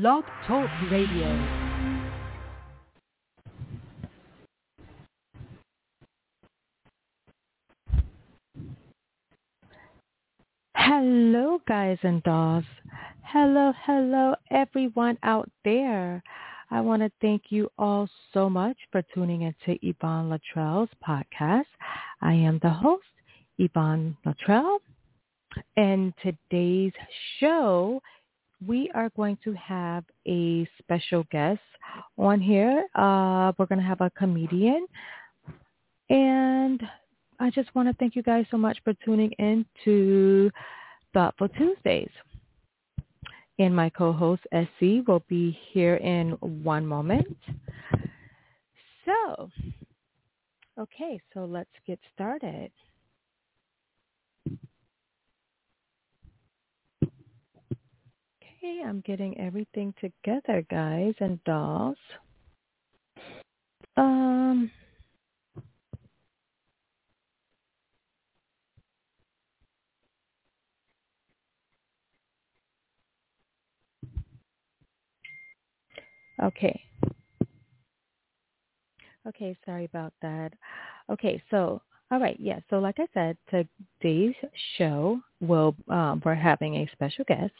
Blog Talk Radio. Hello, guys and dolls. Hello, hello, everyone out there. I want to thank you all so much for tuning into Yvonne Latrell's podcast. I am the host, Yvonne Latrell. And today's show, we are going to have a special guest on here. Uh, we're going to have a comedian. And I just want to thank you guys so much for tuning in to Thoughtful Tuesdays. And my co-host, SC, will be here in one moment. So, okay, so let's get started. Okay, I'm getting everything together, guys and dolls. Um, Okay. Okay, sorry about that. Okay, so all right, yeah. So like I said, today's show will um, we're having a special guest,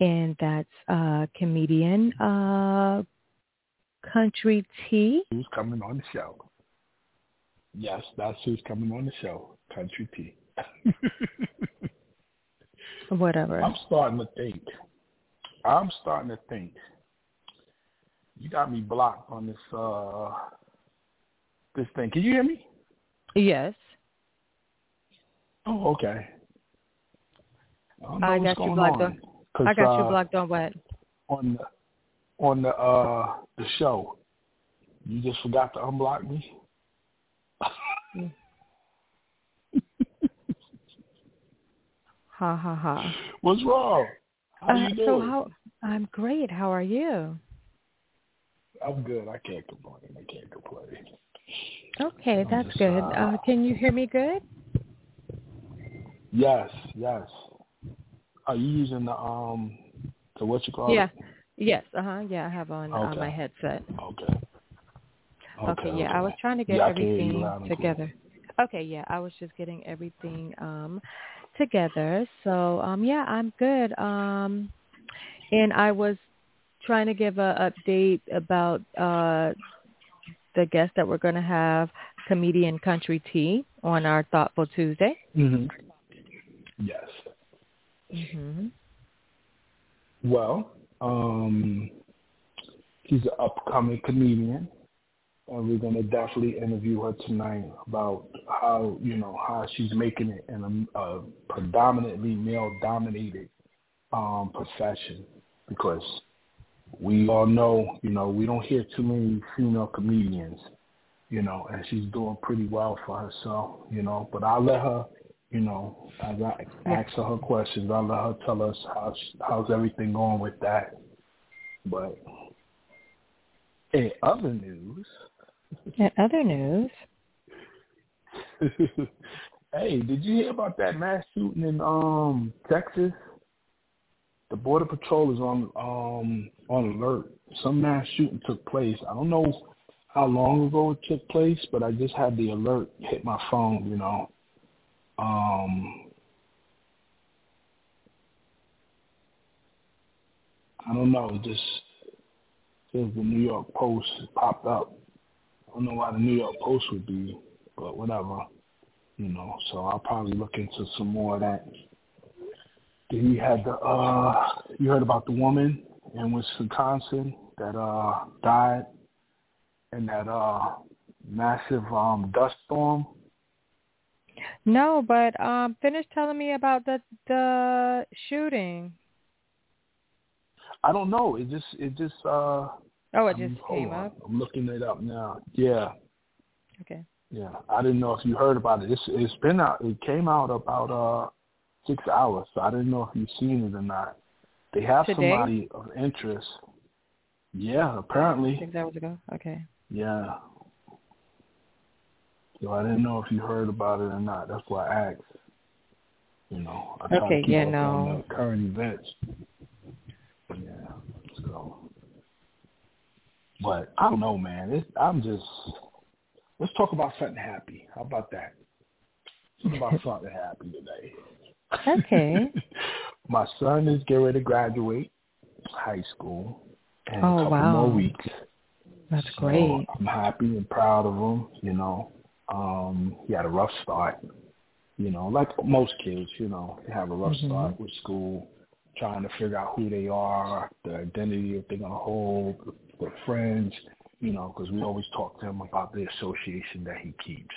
and that's uh, comedian uh, Kuntry T. Who's coming on the show? Yes, that's who's coming on the show. Kuntry T. Whatever. I'm starting to think. I'm starting to think you got me blocked on this uh this thing. Can you hear me? Yes. Oh, okay. I, I got you blocked on. on I got uh, you blocked on what? On the on the uh the show. You just forgot to unblock me. ha ha ha. What's wrong? How uh, you doing? So how I'm great. How are you? I'm good. I can't complain. I can't complain. Okay, that's good. Uh, uh, can you hear me good? Yes, yes. Are you using the um the what you call yeah. it? Yes, uh huh. Yeah, I have on okay. uh, my headset. Okay. Okay, okay yeah, okay. I was trying to get yeah, everything together. Okay, yeah, I was just getting everything um together. So, um yeah, I'm good. Um and I was trying to give a update about uh, the guest that we're going to have, comedian Kuntry T, on our Thoughtful Tuesday. Mm-hmm. Yes. Mm-hmm. Well, um, she's an upcoming comedian, and we're going to definitely interview her tonight about how you know how she's making it in a, a predominantly male-dominated um, profession because we all know, you know, we don't hear too many female comedians, you know, and she's doing pretty well for herself, you know. But I'll let her, you know, as I ask her her questions, I'll let her tell us how how's everything going with that. But in other news, in other news, hey, did you hear about that mass shooting in um Texas? The border patrol is on um on alert. Some mass shooting took place. I don't know how long ago it took place, but I just had the alert hit my phone. You know, um, I don't know. It just says the New York Post popped up. I don't know why the New York Post would be, but whatever. You know, so I'll probably look into some more of that he had the uh you heard about the woman in Wisconsin that uh died in that uh massive um dust storm? No, but um finish telling me about the the shooting. I don't know. It just it just uh Oh, it just I'm, came on. up. I'm looking it up now. Yeah. Okay. Yeah. I didn't know if you heard about it. It's it's been out it came out about uh six hours. So I didn't know if you've seen it or not. They have Today? somebody of interest. Yeah, apparently. Six hours ago. Okay. Yeah. So I didn't know if you heard about it or not. That's why I asked. You know, I okay, yeah, no. current events. Yeah. So but I don't know, man. It's, I'm just let's talk about something happy. How about that? Talk about something happy today. Okay. My son is getting ready to graduate high school in oh, a couple wow. more weeks. That's so great. I'm happy and proud of him. You know, um, he had a rough start. You know, like most kids, you know, they have a rough mm-hmm. start with school, trying to figure out who they are, the identity that they're gonna hold, their friends. You know, because we always talk to him about the association that he keeps.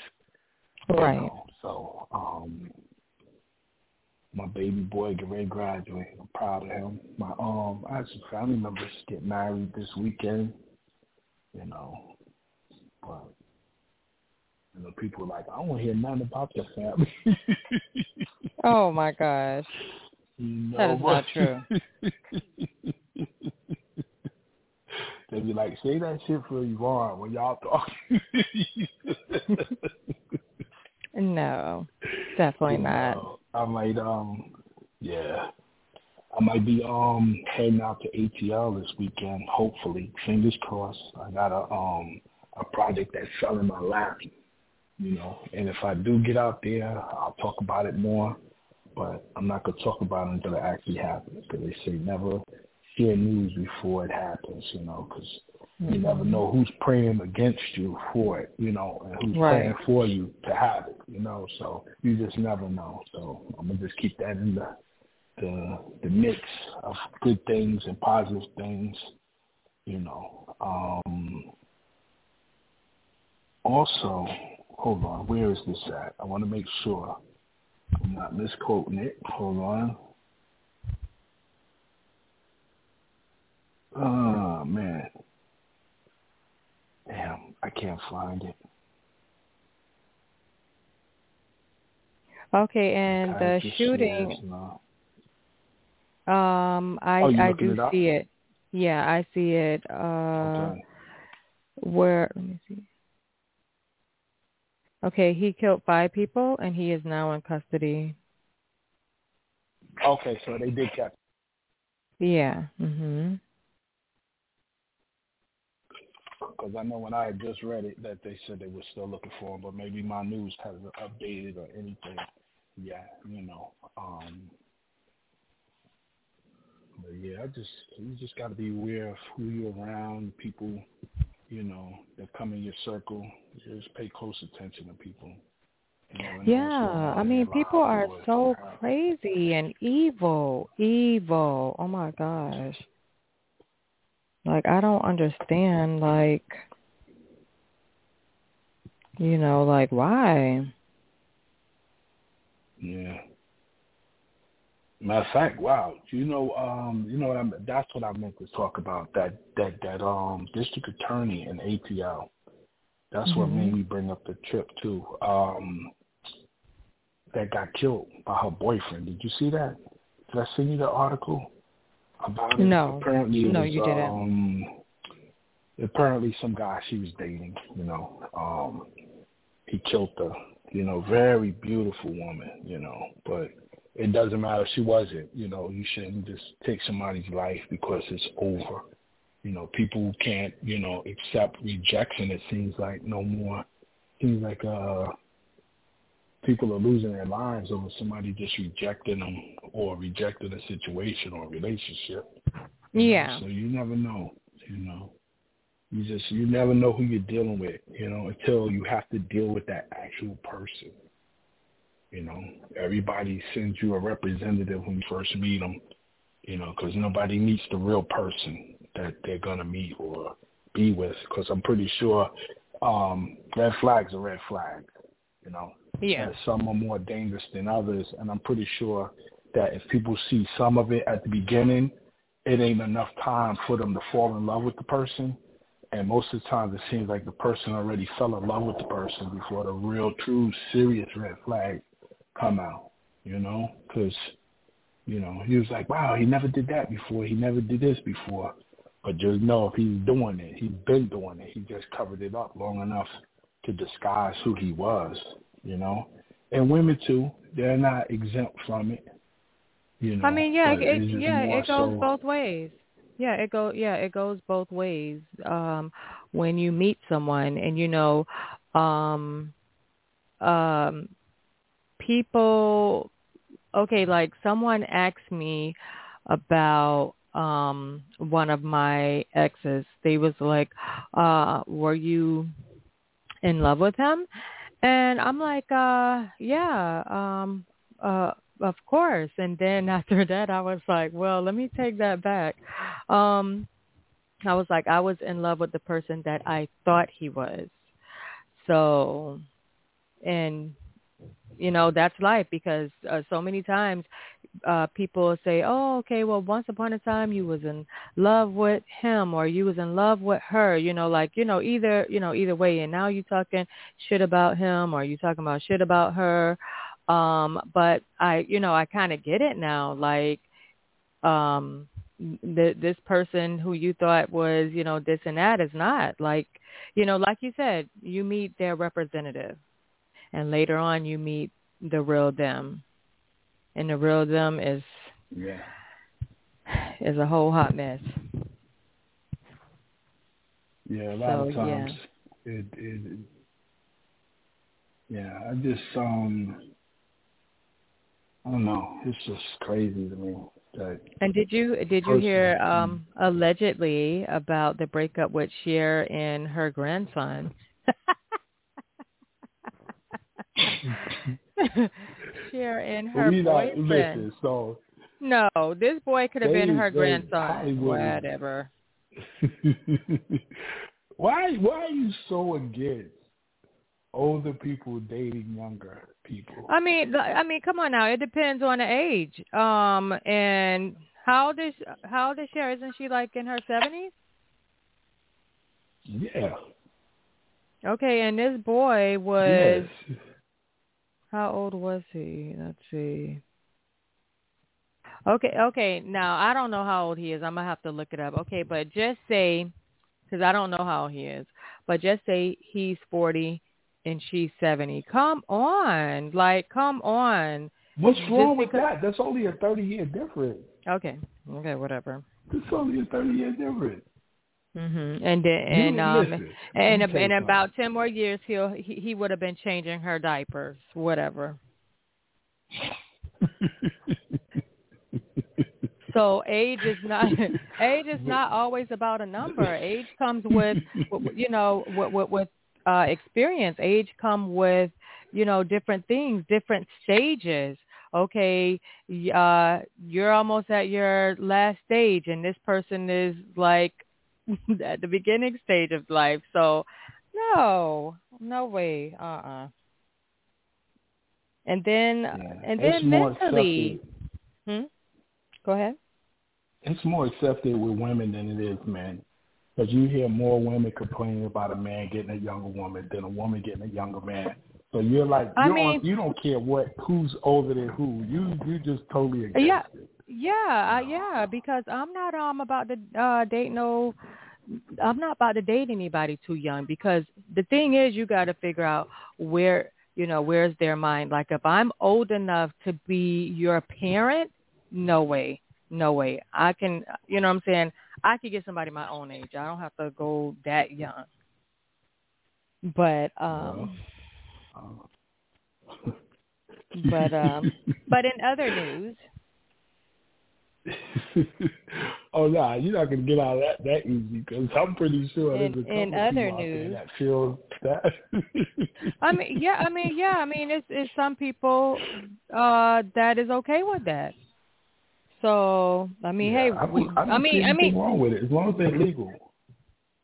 Right. You know? So, um, my baby boy get ready to graduate. I'm proud of him. My um, I had some family members get married this weekend. You know, but you know, people are like, I don't want to hear nothing about your family. oh my gosh, know, that is not true. they be like, say that shit for Yvonne when y'all talk. no, definitely you not. Know, I might, um, yeah, I might be um heading out to ATL this weekend. Hopefully, fingers crossed. I got a um a project that's selling my lap, you know. And if I do get out there, I'll talk about it more. But I'm not gonna talk about it until it actually happens. Because they say never hear news before it happens, you know. Because. You never know who's praying against you for it, you know, and who's right. praying for you to have it, you know. So you just never know. So I'm gonna just keep that in the the the mix of good things and positive things, you know. Um, also, hold on, where is this at? I want to make sure I'm not misquoting it. Hold on. Oh man, damn, I can't find it. Okay, and the shooting. Um, I oh, I do see it. Yeah, I see it. Uh, okay. Where? Let me see. Okay, he killed five people, and he is now in custody. Okay, so they did catch. Yeah. Mhm. Because I know when I had just read it that they said they were still looking for him, but maybe my news hasn't updated or anything. Yeah, you know. Um, but yeah, I just you just got to be aware of who you're around, people, you know, that come in your circle. Just pay close attention to people. Yeah, I mean, people are so crazy and evil, evil. Oh my gosh. Like I don't understand like you know, like why? Yeah. Matter of fact, wow. You know, um, you know what I'm that's what I meant to talk about. That that that um district attorney in ATL. That's mm-hmm. what made me bring up the trip too. Um that got killed by her boyfriend. Did you see that? Did I send you the article about it? No. Apparently it no, was, you didn't. Um, apparently some guy she was dating, you know, um, he killed her. You know, very beautiful woman, you know, but it doesn't matter she wasn't, you know, you shouldn't just take somebody's life because it's over. You know, people can't, you know, accept rejection it seems like no more. Seems like uh people are losing their lives over somebody just rejecting them or rejecting a situation or a relationship. Yeah. Know? So you never know, you know. You just you never know who you're dealing with, you know, until you have to deal with that actual person. You know, everybody sends you a representative when you first meet them, you know, because nobody meets the real person that they're gonna meet or be with. Because I'm pretty sure um, red flags are red flags, you know. Yeah. some are more dangerous than others, and I'm pretty sure that if people see some of it at the beginning, it ain't enough time for them to fall in love with the person. And most of the time, it seems like the person already fell in love with the person before the real, true, serious red flag come out. You know, because you know he was like, wow, he never did that before. He never did this before. But just know if he's doing it, he's been doing it. He just covered it up long enough to disguise who he was you know. And women too, they're not exempt from it. You know. I mean, yeah, it, yeah, it goes so, both ways. yeah, it go yeah, it goes both ways. Um when you meet someone and you know um um people okay, like someone asked me about um one of my exes. They was like, uh, were you in love with him? And I'm like, uh, yeah, um, uh, of course. And then after that, I was like, well, let me take that back. Um, I was like, I was in love with the person that I thought he was. So, and you know that's life because uh, so many times uh people say oh okay well once upon a time you was in love with him or you was in love with her you know like you know either you know either way. And now you talking shit about him or you talking about shit about her. Um but i you know i kind of get it now like um th- this person who you thought was you know this and that is not like you know like you said you meet their representative and later on you meet the real them and the real them is yeah. is a whole hot mess. Yeah a lot so, of times yeah. it it yeah i just um i don't know. It's just crazy to me that and did you did you hear um allegedly about the breakup with Cher and her grandson Cher and her we boyfriend. Not, listen, so no, this boy could have they, been her grandson. Hollywood. Whatever. why why are you so against older people dating younger people? I mean, I mean, come on now. It depends on the age. Um, and how old is how is Cher? Isn't she like in her seventies? Yeah. Okay, and this boy was Yes. How old was he? Let's see. Okay, okay. Now I don't know how old he is. I'm gonna have to look it up. Okay, but just say, because I don't know how old he is, but just say he's 40 and she's 70. Come on, like come on. What's Just wrong with because- that? That's only a thirty year difference. Okay, okay, whatever. That's only a thirty year difference. Mhm. And You and um listen, and let me tell in you about 10 more years he'll he, he would have been changing her diapers, whatever. So age is not age is not always about a number. Age comes with, with you know with with, with uh, experience. Age come with you know different things, different stages. Okay, uh, you're almost at your last stage, and this person is like at the beginning stage of life. So no, no way. Uh uh And then Yeah. and then mentally. Hmm. Go ahead. It's more accepted with women than it is men. Because you hear more women complaining about a man getting a younger woman than a woman getting a younger man. So you're like, I you mean- don't, you don't care what who's older than who. You you just totally against Yeah. it. Yeah, uh, yeah, because I'm not um about to uh date no I'm not about to date anybody too young because the thing is you got to figure out where you know where's their mind. Like if I'm old enough to be your parent no way no way. I can you know what I'm saying? I could get somebody my own age. I don't have to go that young. But um Uh, but um but in other news oh no, nah, you're not gonna get out of that that easy because I'm pretty sure In- there's a couple in other people out there news- that feel that. I mean, yeah, I mean, yeah, I mean, it's it's some people uh that is okay with that. So I mean, Yeah, hey, I, we, I, I mean, I mean, wrong with it as long as they're legal.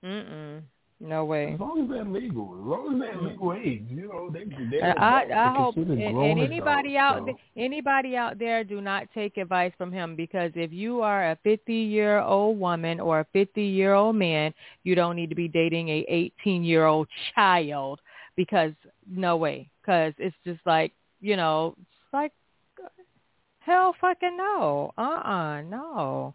mm-mm, no way. As long as they're legal, as long as they're legal age, you know, they they I. I hope and, and anybody adults, out so. anybody out there, do not take advice from him because if you are a 50 year old woman or a 50 year old man, you don't need to be dating a 18 year old child because no way, because it's just like you know, it's like hell fucking no, uh uh no,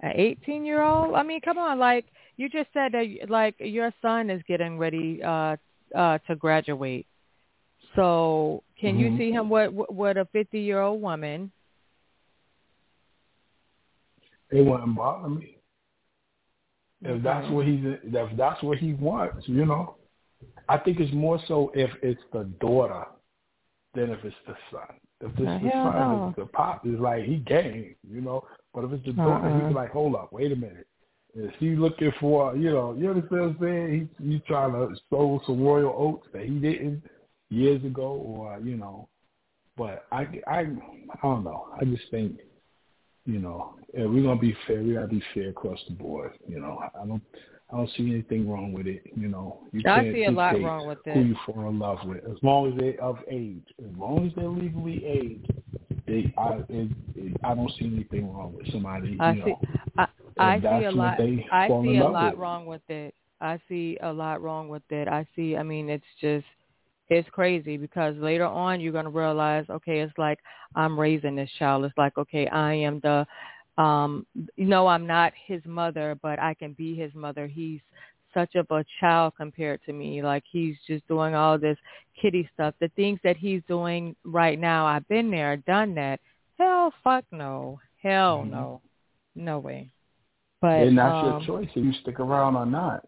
an 18 year old. I mean, come on, like you just said that like your son is getting ready uh uh to graduate. So can you Mhm. see him with with a 50 year old woman? It wouldn't bother me. if that's what he's if that's what he wants, you know. I think it's more so if it's the daughter than if it's the son. If it's the son, no. the pop is like he game, you know. But if it's the daughter, uh-uh. he's like, hold up, wait a minute. Is he looking for, you know, you understand what I'm saying? He, he's trying to sow some royal oats that he didn't years ago, or you know. But I, I, I don't know. I just think, you know, if we're gonna be fair, we gotta be fair across the board. You know, I don't, I don't see anything wrong with it. You know, you I can't see a lot wrong with it. Who you fall in love with, as long as they're of age, as long as they're legally aged, they, I, it, it, I don't see anything wrong with somebody. I you see. know, I, I see a lot. I see a lot with. wrong with it. I see a lot wrong with it. I see. I mean, it's just it's crazy because later on you're gonna realize, okay, it's like I'm raising this child. It's like, okay, I am the, um, you know, I'm not his mother, but I can be his mother. He's such of a child compared to me. Like he's just doing all this kitty stuff. The things that he's doing right now, I've been there, done that. Hell, fuck no. Hell mm-hmm. no. No way. But and that's um, your choice if you stick around or not.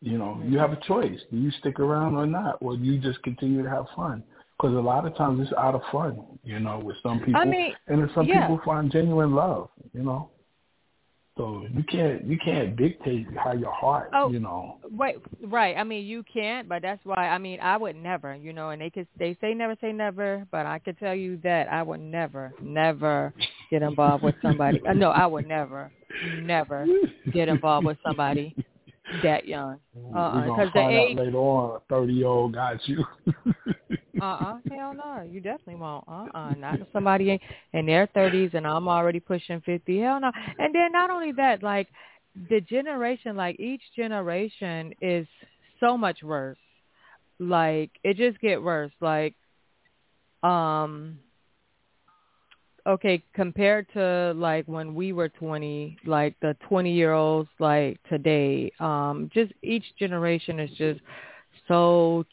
You know, you have a choice. Do you stick around or not, or do you just continue to have fun? Because a lot of times it's out of fun, you know, with some people, I mean, and some yeah. people find genuine love, you know. So you can't you can't dictate how your heart, oh, you know. Right, right. I mean, you can't, but that's why. I mean, I would never, you know. And they could they say never say never, but I could tell you that I would never, never get involved with somebody. Uh, no, I would never, never get involved with somebody that young. Uh, because the age later on, a thirty year old got you. uh-uh, hell no, you definitely won't. Uh-uh, not if somebody in their thirties and I'm already pushing fifty. Hell no. And then not only that, like the generation, like each generation is so much worse. Like it just get worse. Like, um, okay, compared to like when we were 20, like the 20 year olds like today, um, just each generation is just so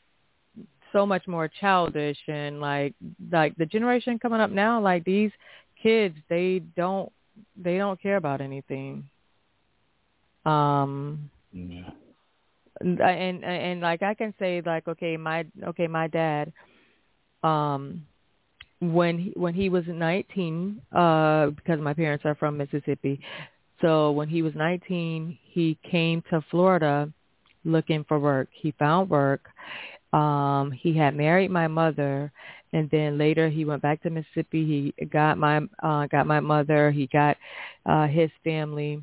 so much more childish and like like the generation coming up now like these kids they don't they don't care about anything um yeah. and and and like i can say like okay my okay my dad um when he, when he was 19 uh because my parents are from mississippi so when he was 19 he came to florida looking for work he found work um, he had married my mother, and then later he went back to Mississippi. He got my uh, got my mother. He got uh, his family.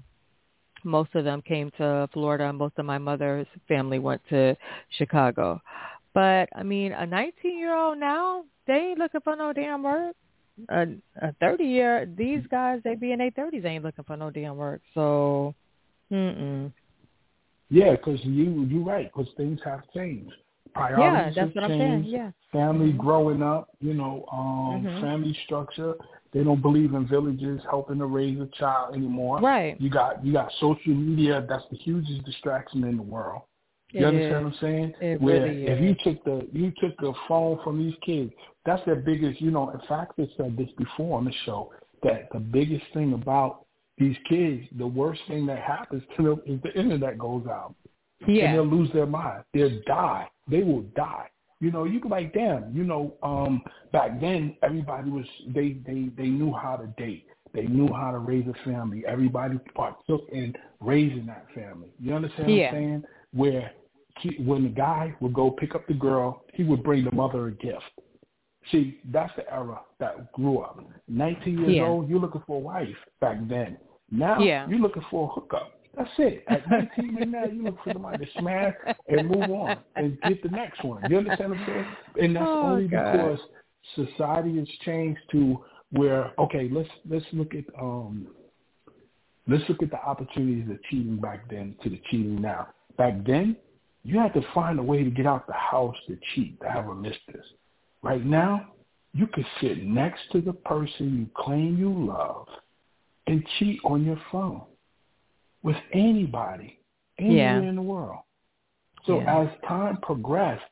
Most of them came to Florida. Most of my mother's family went to Chicago. But I mean, a 19 year old now, they ain't looking for no damn work. A, a 30 year, these guys, they be in their 30s, ain't looking for no damn work. So, mm-mm. Yeah, because you you're right. Because things have changed priorities yeah, that's what. I'm saying. Yeah. Family mm-hmm. growing up, you know, um, mm-hmm. family structure. They don't believe in villages helping to raise a child anymore. Right. You got you got social media. That's the hugest distraction in the world. You it understand is. what I'm saying? It Where really if you took the you took the phone from these kids, that's their biggest. You know, in fact, they said this before on the show that the biggest thing about these kids, the worst thing that happens to them is the internet goes out. Yeah. And they'll lose their mind. They'll die. They will die. You know, you can like, damn, you know, um, back then everybody was they they they knew how to date. They knew how to raise a family. Everybody partook in raising that family. You understand yeah. what I'm saying? Where he, when the guy would go pick up the girl, he would bring the mother a gift. See, that's the era that grew up. 19 years Yeah. old, you're looking for a wife back then. Now, Yeah. you're looking for a hookup. That's it. At 19 right now, you look for somebody to smash and move on and get the next one. You understand what I'm saying? And that's Oh, only God. because society has changed to where okay, let's let's look at um let's look at the opportunities of cheating back then to the cheating now. Back then, you had to find a way to get out the house to cheat, to have a mistress. Right now, you could sit next to the person you claim you love and cheat on your phone with anybody anywhere Yeah. in the world. So Yeah. as time progressed,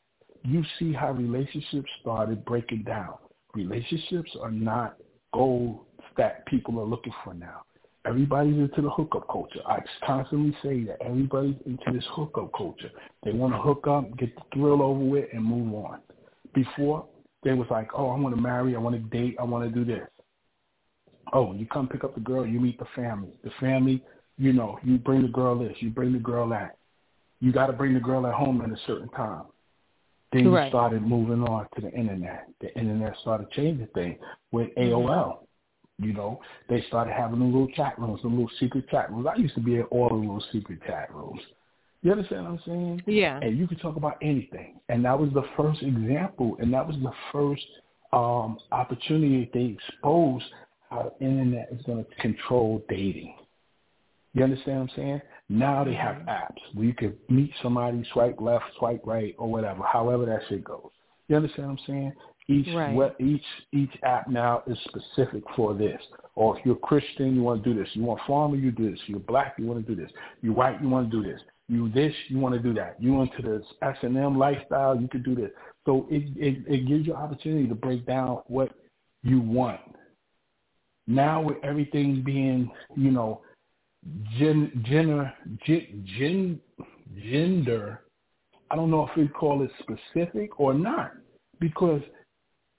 you see how relationships started breaking down. Relationships are not goals that people are looking for now. Everybody's into the hookup culture. I constantly say that everybody's into this hookup culture. They want to hook up, get the thrill over with, and move on. Before, they was like, oh, I want to marry, I want to date, I want to do this. Oh, you come pick up the girl, you meet the family. The family, you know, you bring the girl this, you bring the girl that. You got to bring the girl at home at a certain time. Then right. you started moving on to the internet. The internet started changing things with AOL. Mm-hmm. You know, they started having the little chat rooms, the little secret chat rooms. I used to be in all the little secret chat rooms. You understand what I'm saying? Yeah. And you could talk about anything. And that was the first example, and that was the first um, opportunity they exposed how the internet is going to control dating. You understand what I'm saying? Now they have mm-hmm. apps where you can meet somebody, swipe left, swipe right, or whatever, however that shit goes. You understand what I'm saying? Each right. what each each app now is specific for this. Or if you're Christian, you want to do this. You want farmer, you do this. You're black, you want to do this. You're white, you want to do this. You this, you want to do that. You into this S and M lifestyle, you could do this. So it, it it gives you opportunity to break down what you want. Now with everything being, you know, gen, gender, gen, gender, I don't know if we call it specific or not, because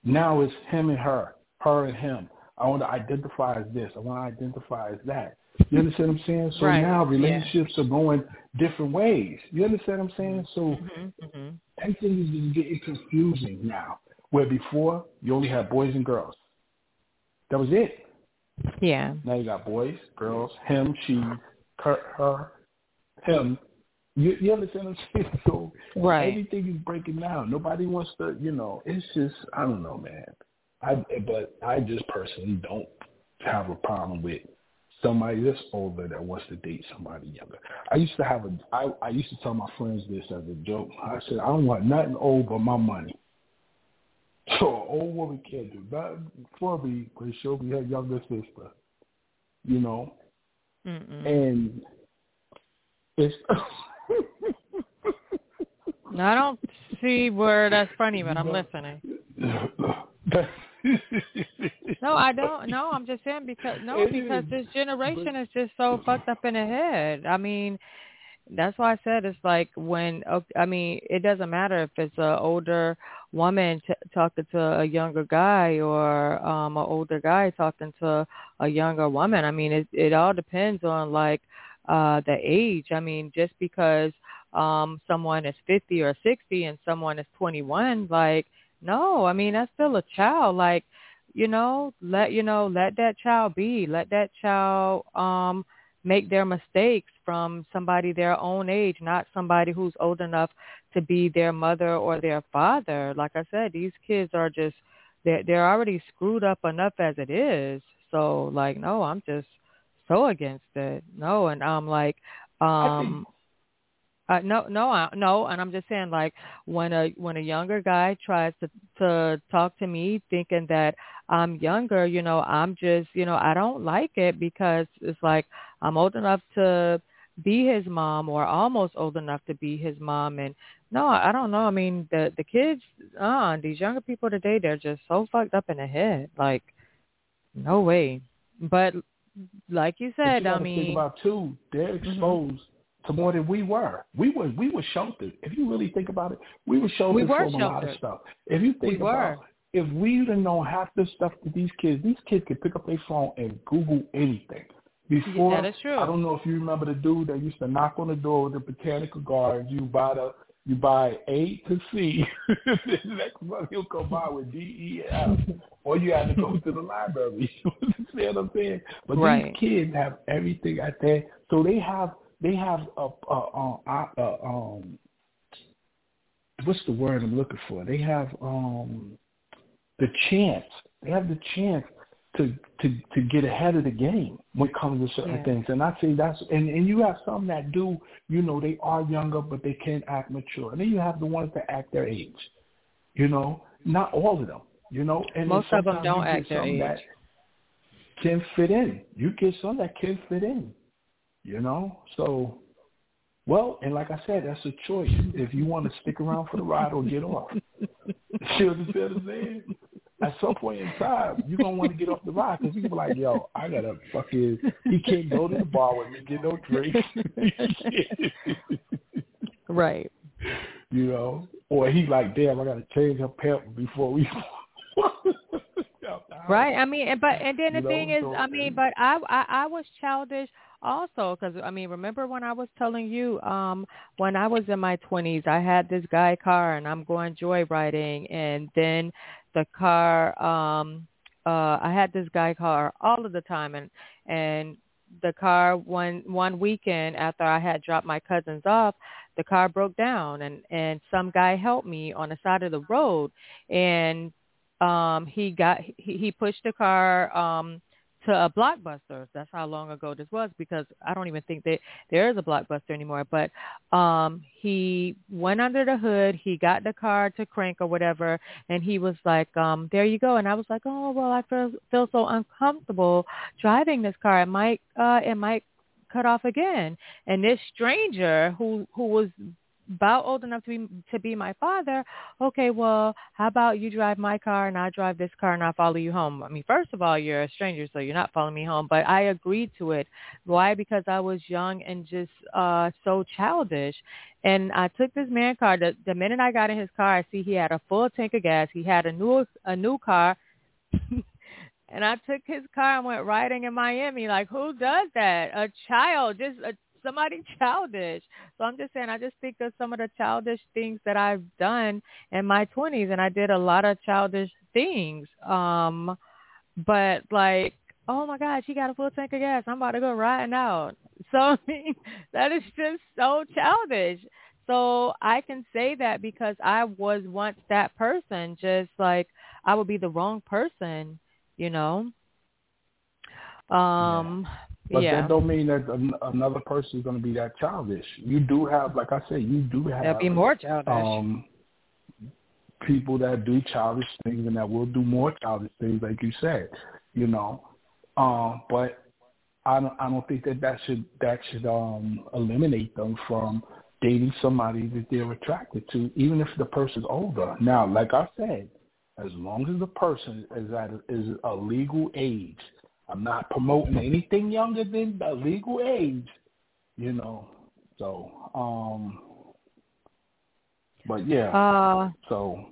now it's him and her, her and him. I want to identify as this. I want to identify as that. You understand what I'm saying? So right. now relationships yeah. are going different ways. You understand what I'm saying? So mm-hmm. Mm-hmm. everything is getting confusing now. Where before you only had boys and girls. That was it. Yeah. Now you got boys, girls, him, she, her, her him. You, you understand what I'm saying? So right. everything is breaking down. Nobody wants to, you know. It's just I don't know, man. I but I just personally don't have a problem with somebody that's older that wants to date somebody younger. I used to have a I, I used to tell my friends this as a joke. I said I don't want nothing old but my money. So oh, an old woman can't do nothing for me but she'll be her younger sister. You know? Mm-mm. And it's I don't see where that's funny, but I'm listening. no, I don't. No, I'm just saying because no, because this generation is just so fucked up in the head. I mean, that's why I said it's like when I mean it doesn't matter if it's an older woman t- talking to a younger guy or um an older guy talking to a younger woman. I mean it it all depends on like uh the age. I mean just because um someone is 50 or 60 and someone is 21 like no, I mean that's still a child like you know let you know let that child be let that child um make their mistakes from somebody their own age, not somebody who's old enough to be their mother or their father. Like I said, these kids are just they're they're already screwed up enough as it is. So like no, I'm just so against it. No, and I'm like um uh, no, no, uh, no, and I'm just saying, like when a when a younger guy tries to to talk to me, thinking that I'm younger, you know, I'm just, you know, I don't like it because it's like I'm old enough to be his mom or almost old enough to be his mom, and no, I don't know. I mean, the the kids, uh, these younger people today, they're just so fucked up in the head, like no way. But like you said, you I mean, think about too, they're mm-hmm. exposed. Mm-hmm to more than we were. We were we were sheltered. If you really think about it, we were sheltered we were from sheltered. a lot of stuff. If you think we about were. if we didn't know half this stuff to these kids, these kids could pick up their phone and Google anything. Before, that is true. I don't know if you remember the dude that used to knock on the door with the botanical gardens. You buy the you buy A to C. the next month he'll come by with D, E, F. Or you have to go to the library. you understand what I'm saying? But right. these kids have everything at their so they have they have a, a, a, a um what's the word I'm looking for? They have um the chance. They have the chance to to to get ahead of the game when it comes to certain yeah. things. And I say that's and and you have some that do, you know, they are younger but they can act mature. And then you have the ones that act their age. You know, not all of them. You know, and most of them don't act their age. That can fit in. You get some that can fit in. You know, so well, and like I said, that's a choice. If you want to stick around for the ride or get off, you understand what I'm saying? at some point in time, you're gonna want to get off the ride because you're like, yo, I gotta fucking. He can't go to the bar with me, get no drinks. right. You know, or he like, damn, I gotta change her pamper before we. right. I mean, but and then the thing is, I mean, but I, I I was childish also because i mean remember when i was telling you um when i was in my twenties i had this guy car and i'm going joyriding and then the car um uh i had this guy car all of the time and and the car one one weekend after i had dropped my cousins off the car broke down and and some guy helped me on the side of the road and um he got he, he pushed the car um to a blockbuster. That's how long ago this was because I don't even think that there is a blockbuster anymore. But um he went under the hood, he got the car to crank or whatever, and he was like, um, there you go. And I was like, oh well, I feel feel so uncomfortable driving this car. It might uh it might cut off again. And this stranger who who was about old enough to be to be my father, okay, well, how about you drive my car and I drive this car and I follow you home? I mean, first of all, you're a stranger, so you're not following me home. But I agreed to it. Why? Because I was young and just uh so childish. And I took this man car. The, the minute I got in his car, I see he had a full tank of gas. He had a new a new car. and I took his car and went riding in Miami. Like, who does that? A child, just a somebody childish. So I'm just saying, I just think of some of the childish things that I've done in my 20s, and I did a lot of childish things. Um, but like, oh my God, she got a full tank of gas. I'm about to go riding out. So I mean, that is just so childish. So I can say that because I was once that person, just like I would be the wrong person, you know. Um, yeah. But yeah. that don't mean that another person is going to be that childish. You do have, like I said, you do have. They'll be more childish. Um, people that do childish things and that will do more childish things, like you said, you know. Um, but I don't, I don't think that that should that should um, eliminate them from dating somebody that they're attracted to, even if the person's older. Now, like I said, as long as the person is at is a legal age I'm not promoting anything younger than the legal age, you know. So, um, but yeah. Uh, so.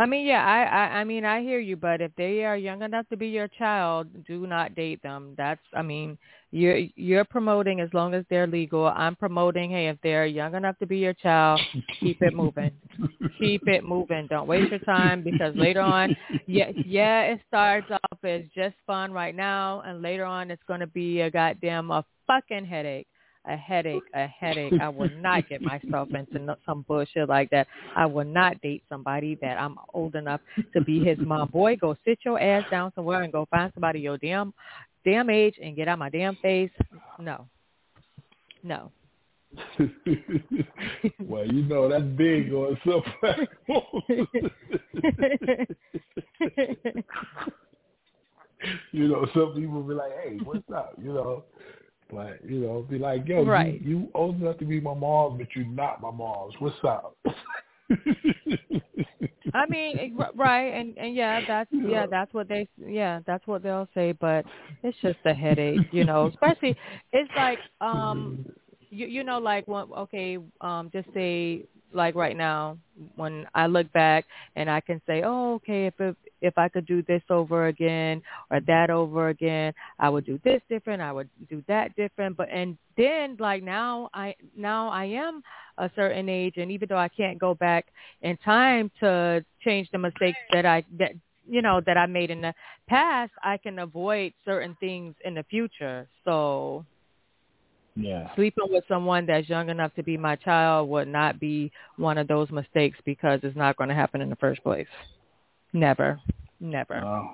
I mean, yeah, I, I, I mean, I hear you, but if they are young enough to be your child, do not date them. That's, I mean, you're you're promoting as long as they're legal. I'm promoting, hey, if they're young enough to be your child, keep it moving. keep it moving. Don't waste your time because later on, yeah, yeah, it starts off as just fun right now, and later on, it's going to be a goddamn a fucking headache. A headache, a headache. I will not get myself into some bullshit like that. I will not date somebody that I'm old enough to be his mom. Boy, go sit your ass down somewhere and go find somebody your damn damn age and get out my damn face. No. No. well, you know that's big on some you know, some people be like, "Hey, what's up?" You know, but you know, be like, "Yo, right. you, you old enough to be my mom, but you're not my mom's. What's up?" I mean, right, and and yeah, that's yeah, that's what they yeah, that's what they'll say. But it's just a headache, you know. Especially, it's like um, you you know, like when okay, um, just say like right now when I look back and I can say, oh, okay, if if, if I could do this over again or that over again, I would do this different. I would do that different. But and then like now I now I am a certain age, and even though I can't go back in time to change the mistakes that I that you know that I made in the past, I can avoid certain things in the future. So yeah. Sleeping with someone that's young enough to be my child would not be one of those mistakes because it's not going to happen in the first place. Never. Never.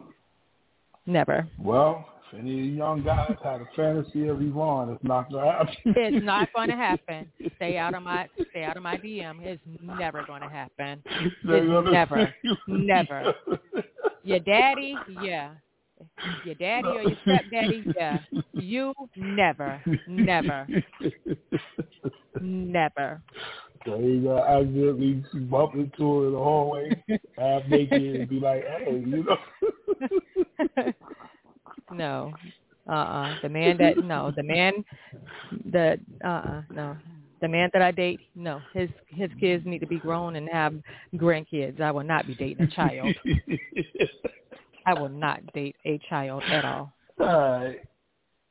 Never. Well, if any young guys had a fantasy of Yvonne, it's not going to happen. it's not going to happen. Stay out of my stay out of my DM. It's never going to happen. It's never. Never. Your daddy, yeah your daddy or your stepdaddy, yeah. You never, never, never. So you gonna accidentally bump into her in the hallway, half naked, and be like, "Hey, you know." no, uh, uh The man that no, the man, the uh, uh no, the man that I date, no, his his kids need to be grown and have grandkids. I will not be dating a child. I will not date a child at all. All right.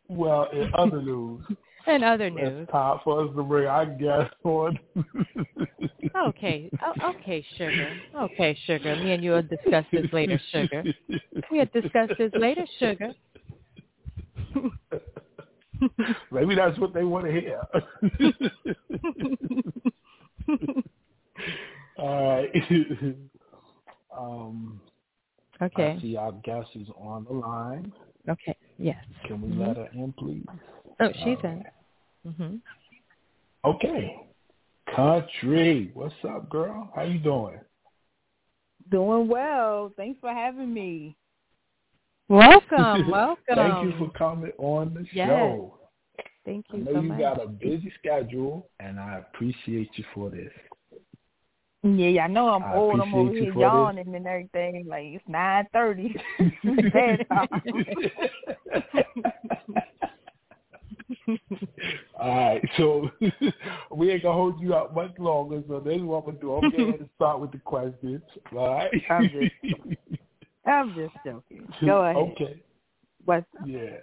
Well, in other news, in other news, it's time for us to bring our guest on. okay, oh, okay, sugar. Okay, sugar. Me and you will discuss this later, sugar. We'll discuss this later, sugar. Maybe that's what they want to hear. All right. um, okay. I see our guest is on the line. Okay. Yes. Can we mm-hmm. let her in, please? Oh, she's in. Mm-hmm. Okay. Kuntry, what's up, girl? How you doing? Doing well. Thanks for having me. Welcome, welcome. Thank you for coming on the yes. show. Thank you I know so you much. got a busy schedule, and I appreciate you for this. Yeah, I know I'm I old. I'm over here yawning this. and everything. Like it's nine thirty. All right, so we ain't gonna hold you out much longer. So this is what I'm gonna do. I'm gonna start with the questions. All right. I'm just, I'm just joking. Go ahead. Okay. What's yeah.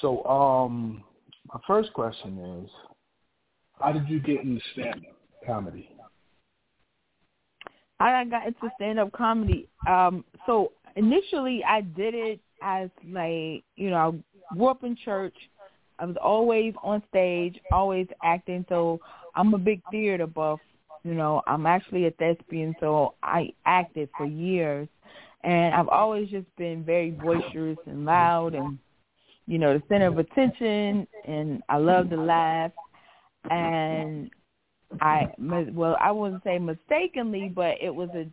So, um, my first question is, how did you get into stand-up comedy? I got into stand-up comedy. Um, so initially, I did it as like you know, I grew up in church. I was always on stage, always acting. So I'm a big theater buff. You know, I'm actually a thespian, so I acted for years, and I've always just been very boisterous and loud and you know, the center of attention, and I love to laugh. And I, well, I wouldn't say mistakenly, but it was a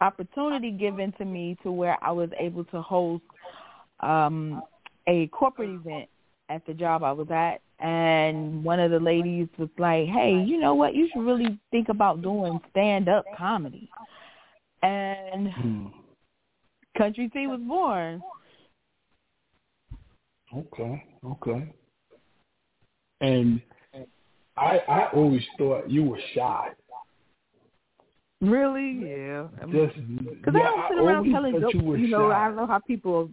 opportunity given to me to where I was able to host um a corporate event at the job I was at and one of the ladies was like, "Hey, you know what? You should really think about doing stand-up comedy." And hmm. Kuntry T was born. Okay, okay. And I I always thought you were shy. Really? Yeah. Just because yeah, I don't sit around telling jokes. You, you know, shy. I don't know how people.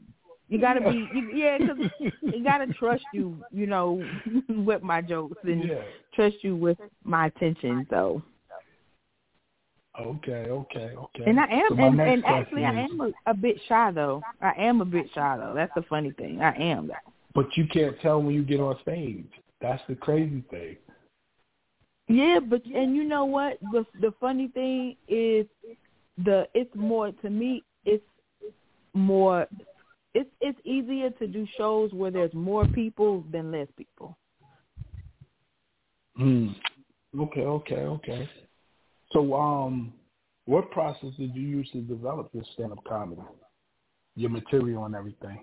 You gotta be, you, yeah, because you gotta trust you, you know, with my jokes and yeah. trust you with my attention. So. Okay, okay, okay. And I am, so and, and actually, is, I am a, a bit shy though. I am a bit shy though. That's the funny thing. I am. But you can't tell when you get on stage. That's the crazy thing. Yeah, but and you know what? The the funny thing is the it's more to me. It's more. It's it's easier to do shows where there's more people than less people. Hmm. Okay. Okay. Okay. So, um, what process did you use to develop your stand-up comedy, your material and everything?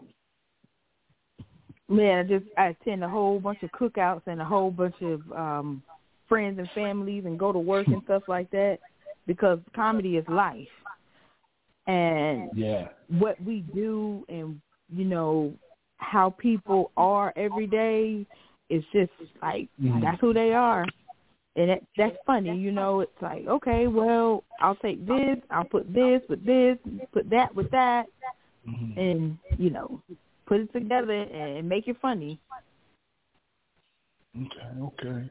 Man, I just I attend a whole bunch of cookouts and a whole bunch of um friends and families and go to work and stuff like that because comedy is life. And yeah. what we do and you know how people are every day is just like mm-hmm. that's who they are. And it, that's funny, you know. It's like, okay, well, I'll take this, I'll put this with this, put that with that, mm-hmm. and you know, put it together and make it funny. Okay, okay.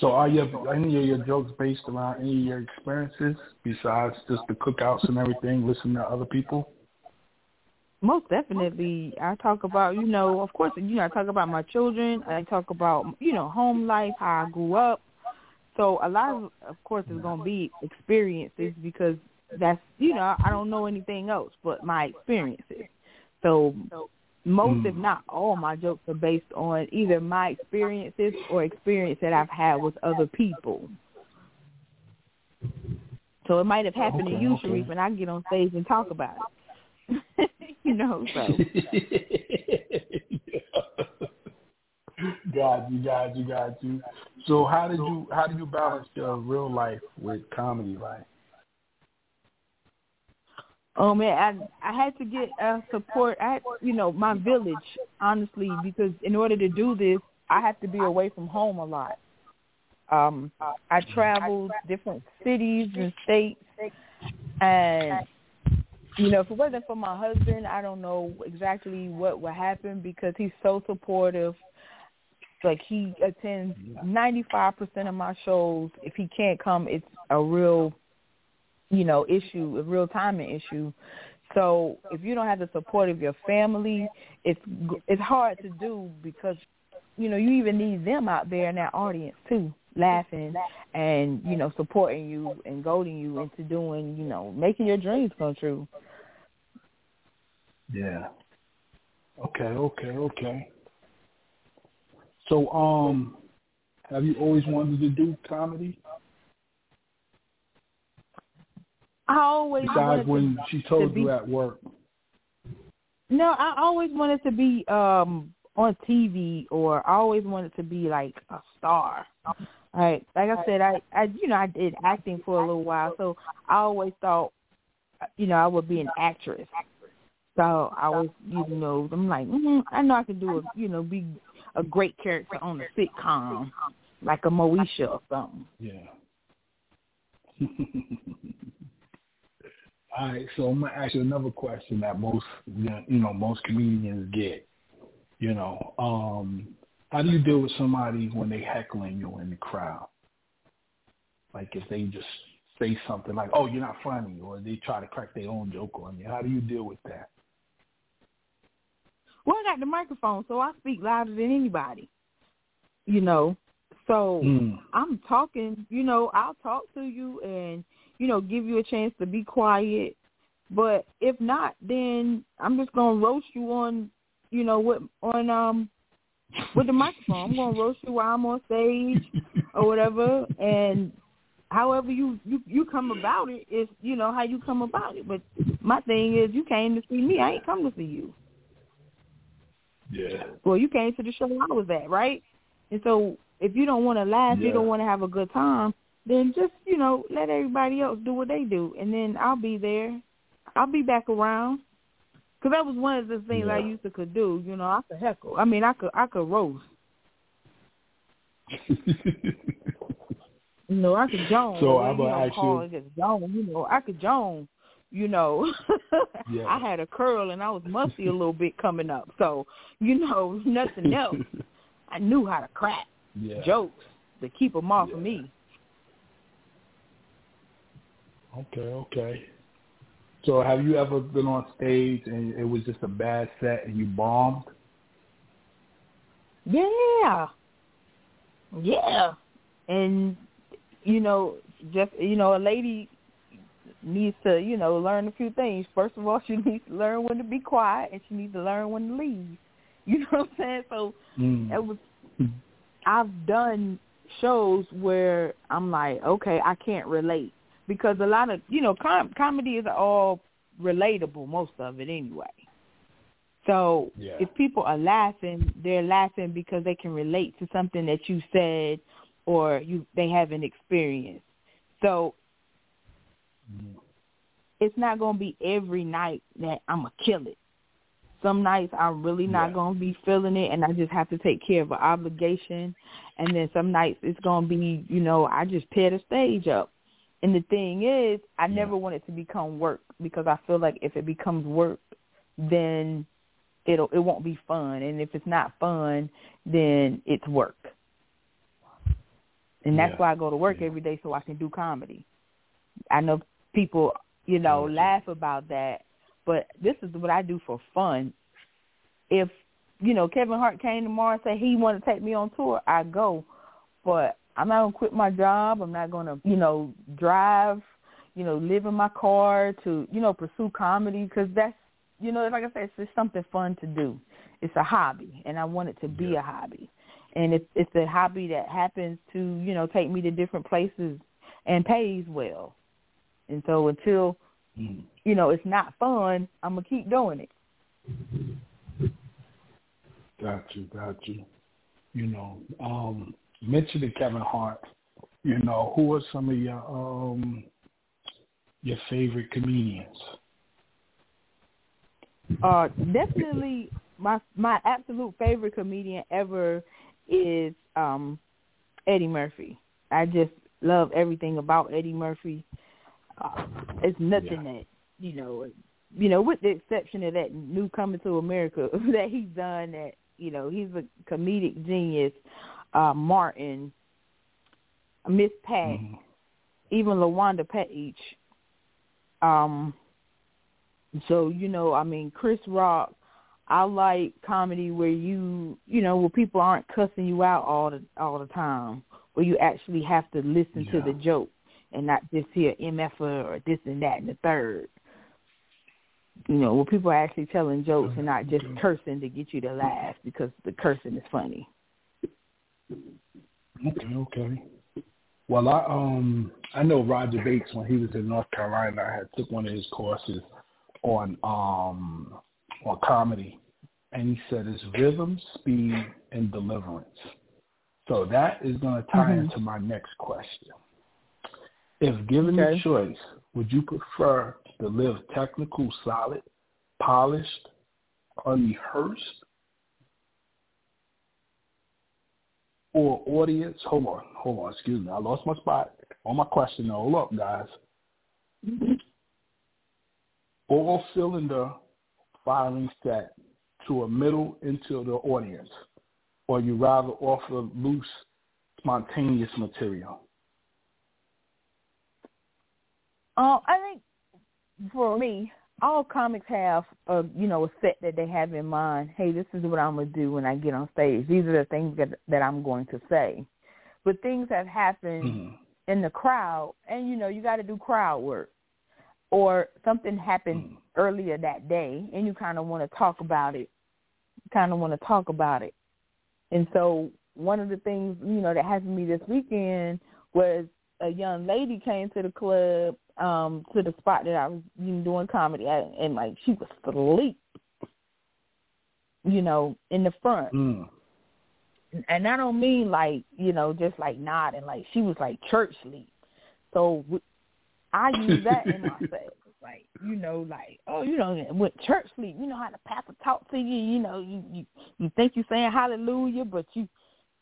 So are your any of your jokes based around any of your experiences besides just the cookouts and everything, listening to other people? Most definitely. I talk about, you know, of course, you know, I talk about my children. I talk about, you know, home life, how I grew up. So a lot of, of course, is going to be experiences because that's, you know, I don't know anything else but my experiences. So most, mm. if not all, my jokes are based on either my experiences or experience that I've had with other people. So it might have happened okay, to you, okay. Sharif, and I get on stage and talk about it. you know, so. got you, got you, got you. So how did you how do you balance your real life with comedy life? Oh man, I I had to get uh, support. I you know, my village, honestly, because in order to do this, I have to be away from home a lot. Um, I traveled different cities and states, and you know, if it wasn't for my husband, I don't know exactly what would happen because he's so supportive. Like he attends ninety five percent of my shows. If he can't come, it's a real you know, issue, a real timing issue. So if you don't have the support of your family, it's it's hard to do because you know you even need them out there in that audience too, laughing and you know supporting you and goading you into doing you know making your dreams come true. Yeah. Okay. Okay. Okay. So, um, have you always wanted to do comedy? I always besides when to, she told be, you at work. No, I always wanted to be um on TV or I always wanted to be like a star. Right. Like I said, I I you know, I did acting for a little while, so I always thought you know, I would be an actress. So I was, you know, I'm like, mm, I know I could do a, you know, be a great character on a sitcom, like a Moesha or something. Yeah. All right, so I'm gonna ask you another question that most you know most comedians get. You know, um, how do you deal with somebody when they heckling you in the crowd? Like if they just say something like, "Oh, you're not funny," or they try to crack their own joke on you. How do you deal with that? Well, I got the microphone, so I speak louder than anybody. You know, so mm. I'm talking. You know, I'll talk to you and you know, give you a chance to be quiet. But if not, then I'm just gonna roast you on, you know, what on um with the microphone. I'm gonna roast you while I'm on stage or whatever. And however you you you come about it is you know how you come about it. But my thing is, you came to see me. I ain't come to see you. Yeah. Well, you came to the show I was at, right? And so if you don't want to laugh, yeah. you don't want to have a good time, then just you know let everybody else do what they do, and then I'll be there. I'll be back around. Cause that was one of the things yeah. I used to could do. You know, I could heckle. I mean, I could I could roast. you know, I could Joan. So I'm gonna ask call you. Joan. You know, I could Joan. You know, yeah. I had a curl and I was musty a little bit coming up. So, you know, nothing else. I knew how to crack yeah. jokes to keep them off yeah. of me. Okay, okay. So have you ever been on stage and it was just a bad set and you bombed? Yeah. Yeah. And you know, just you know, a lady needs to, you know, learn a few things. First of all, she needs to learn when to be quiet and she needs to learn when to leave. You know what I'm saying? So mm. it was I've done shows where I'm like, okay, I can't relate because a lot of you know com- comedy is all relatable most of it anyway so yeah. if people are laughing they're laughing because they can relate to something that you said or you they haven't experienced so mm-hmm. it's not going to be every night that i'm going to kill it some nights i'm really not yeah. going to be feeling it and i just have to take care of an obligation and then some nights it's going to be you know i just tear the stage up and the thing is, I yeah. never want it to become work because I feel like if it becomes work, then it'll it won't be fun, and if it's not fun, then it's work. And that's yeah. why I go to work yeah. every day so I can do comedy. I know people, you know, laugh about that, but this is what I do for fun. If you know Kevin Hart came tomorrow and said he wanted to take me on tour, I go. But I'm not gonna quit my job. I'm not gonna, you know, drive, you know, live in my car to, you know, pursue comedy because that's, you know, like I said, it's just something fun to do. It's a hobby, and I want it to be yeah. a hobby, and it's it's a hobby that happens to, you know, take me to different places and pays well. And so until, mm. you know, it's not fun, I'm gonna keep doing it. Got you, got you. You know, um, mentioning Kevin Hart. You know, who are some of your um your favorite comedians? Uh, definitely my my absolute favorite comedian ever is um Eddie Murphy. I just love everything about Eddie Murphy. Uh, it's nothing yeah. that you know, you know, with the exception of that new Coming to America that he's done. That you know, he's a comedic genius. Uh, Martin, Miss Pat, mm-hmm. even LaWanda Page. Um, so you know, I mean, Chris Rock. I like comedy where you, you know, where people aren't cussing you out all the all the time, where you actually have to listen yeah. to the joke and not just hear MF or this and that and the third. You know, where people are actually telling jokes and not just cursing to get you to laugh because the cursing is funny. Okay, okay. Well, I um I know Roger Bates when he was in North Carolina. I had took one of his courses on um on comedy, and he said it's rhythm, speed, and deliverance. So that is going to tie mm-hmm. into my next question. If given okay. the choice, would you prefer to live technical, solid, polished, unrehearsed, or audience? Hold on, hold on. Excuse me, I lost my spot on my question. Hold up, guys. All cylinder firing set to a middle into the audience, or you rather offer loose, spontaneous material? Uh, I think for me, all comics have a you know a set that they have in mind. Hey, this is what I'm gonna do when I get on stage. These are the things that that I'm going to say. But things have happened mm-hmm. in the crowd, and you know you got to do crowd work or something happened mm. earlier that day and you kind of want to talk about it kind of want to talk about it and so one of the things you know that happened to me this weekend was a young lady came to the club um to the spot that I was you know, doing comedy at and like she was asleep you know in the front mm. and I don't mean like you know just like nodding like she was like church sleep so I use that in my set. Like, you know, like, oh, you know, with church sleep, you know how the pastor talk to you, you know, you you, you think you're saying hallelujah, but you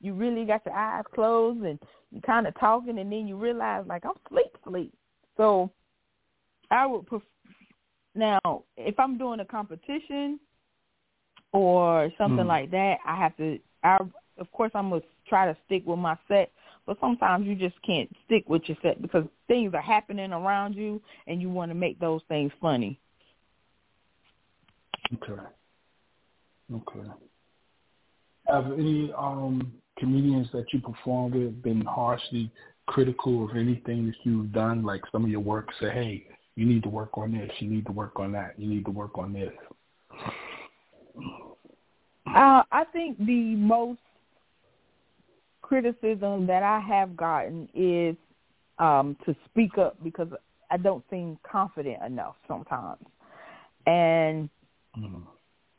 you really got your eyes closed and you kind of talking and then you realize like I'm sleep sleep. So I would pref- now if I'm doing a competition or something mm. like that, I have to I of course I'm gonna try to stick with my set but sometimes you just can't stick with your set because things are happening around you and you want to make those things funny. Okay. Okay. Have any um comedians that you perform with been harshly critical of anything that you've done? Like some of your work say, hey, you need to work on this, you need to work on that, you need to work on this. Uh, I think the most criticism that I have gotten is um, to speak up because I don't seem confident enough sometimes. And mm-hmm.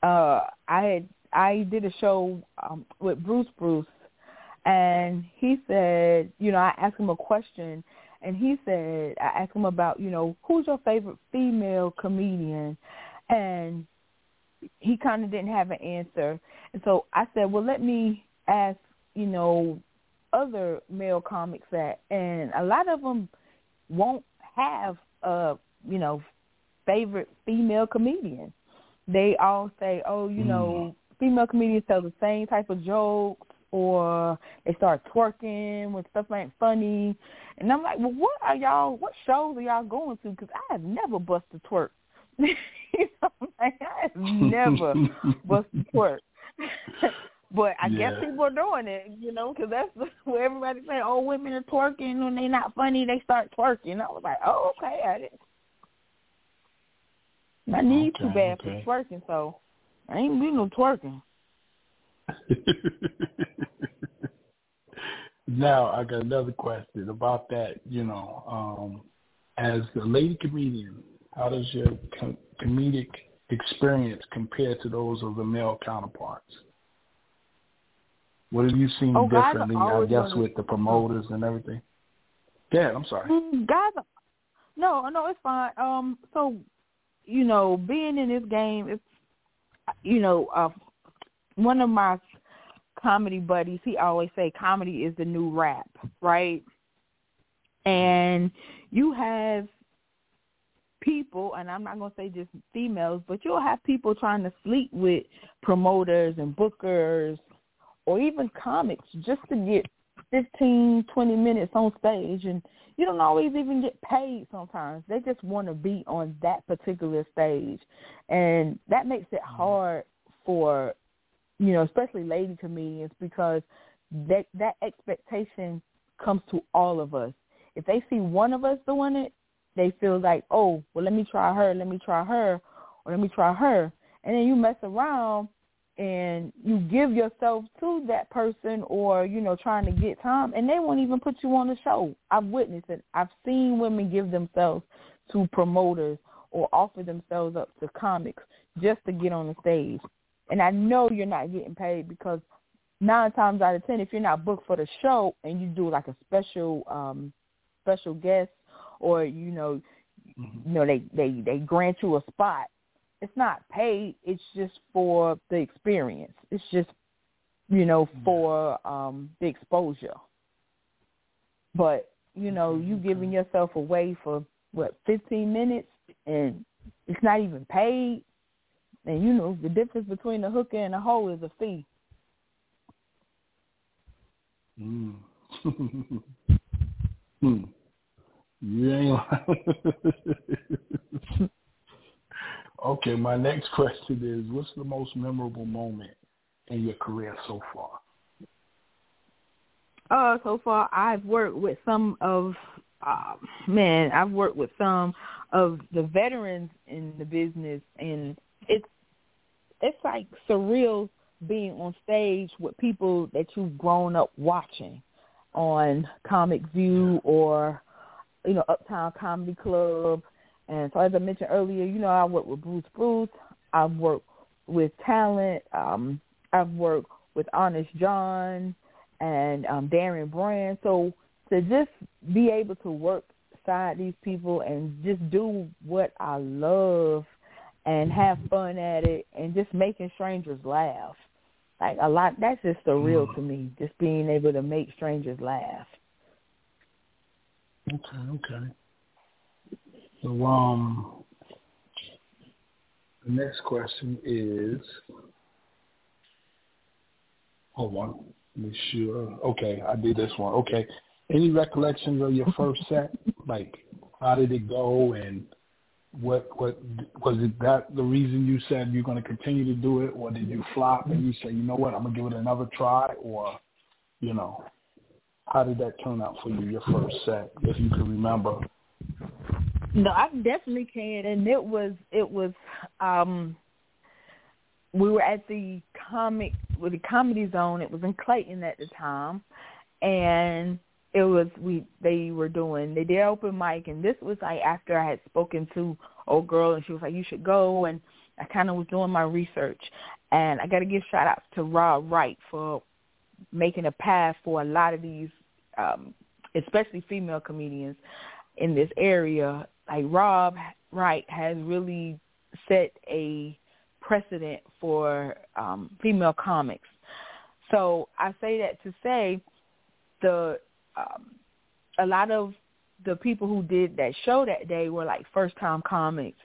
uh, I had I did a show um, with Bruce Bruce, and he said, you know, I asked him a question, and he said, I asked him about, you know, who's your favorite female comedian, and he kind of didn't have an answer, and so I said, well, let me ask you know, other male comics at, and a lot of them won't have a, you know, favorite female comedian. They all say, oh, you mm. know, female comedians tell the same type of jokes or they start twerking when stuff ain't funny. And I'm like, well, what are y'all, what shows are y'all going to? Because I have never busted twerk. you know, like, I have never busted twerk. But I yeah. guess people are doing it, you know, because that's where everybody say, "Oh, women are twerking when they're not funny, they start twerking." I was like, "Oh, okay, I didn't." My knees okay, too bad okay. for twerking, so I ain't doing no twerking. now I got another question about that. You know, um, as a lady comedian, how does your com- comedic experience compare to those of the male counterparts? What have you seen oh, differently? I guess with the promoters and everything. Yeah, I'm sorry. Mm, guys, no, no, it's fine. Um, so you know, being in this game, it's you know, uh, one of my comedy buddies, he always say comedy is the new rap, right? And you have people, and I'm not going to say just females, but you'll have people trying to sleep with promoters and bookers or even comics just to get 15, 20 minutes on stage. And you don't always even get paid sometimes. They just want to be on that particular stage. And that makes it mm-hmm. hard for, you know, especially lady comedians because that that expectation comes to all of us. If they see one of us doing it, they feel like, oh, well, let me try her, let me try her, or let me try her. And then you mess around and you give yourself to that person or, you know, trying to get time and they won't even put you on the show. I've witnessed it. I've seen women give themselves to promoters or offer themselves up to comics just to get on the stage. And I know you're not getting paid because nine times out of ten, if you're not booked for the show and you do like a special um special guest or you know mm-hmm. you know they they they grant you a spot it's not paid. It's just for the experience. It's just, you know, for um the exposure. But, you know, you giving yourself away for what, fifteen minutes and it's not even paid. And you know, the difference between a hooker and a hoe is a fee. Mm. hmm. Yeah. Okay, my next question is, what's the most memorable moment in your career so far? Uh, so far I've worked with some of, uh, man, I've worked with some of the veterans in the business, and it's it's like surreal being on stage with people that you've grown up watching on Comic View or you know Uptown Comedy Club and so as I mentioned earlier, you know, I work with Bruce Bruce. I've worked with talent. Um, I've worked with Honest John and um, Darren Brand. So to just be able to work side these people and just do what I love and have fun at it and just making strangers laugh. Like a lot that's just surreal to me, just being able to make strangers laugh. Okay, okay. So um, the next question is, hold on, let me sure. Okay, I did this one. Okay, any recollections of your first set? like, how did it go, and what what was it that the reason you said you're going to continue to do it, or did you flop and you say, you know what, I'm gonna give it another try, or you know, how did that turn out for you your first set, if you can remember? No, I definitely can, and it was it was um we were at the comic with the comedy zone. It was in Clayton at the time, and it was we they were doing they did open mic, and this was like after I had spoken to old girl, and she was like, "You should go," and I kind of was doing my research, and I got to give shout outs to Rob Wright for making a path for a lot of these, um, especially female comedians in this area like Rob Wright has really set a precedent for um, female comics. So I say that to say the um, a lot of the people who did that show that day were like first time comics.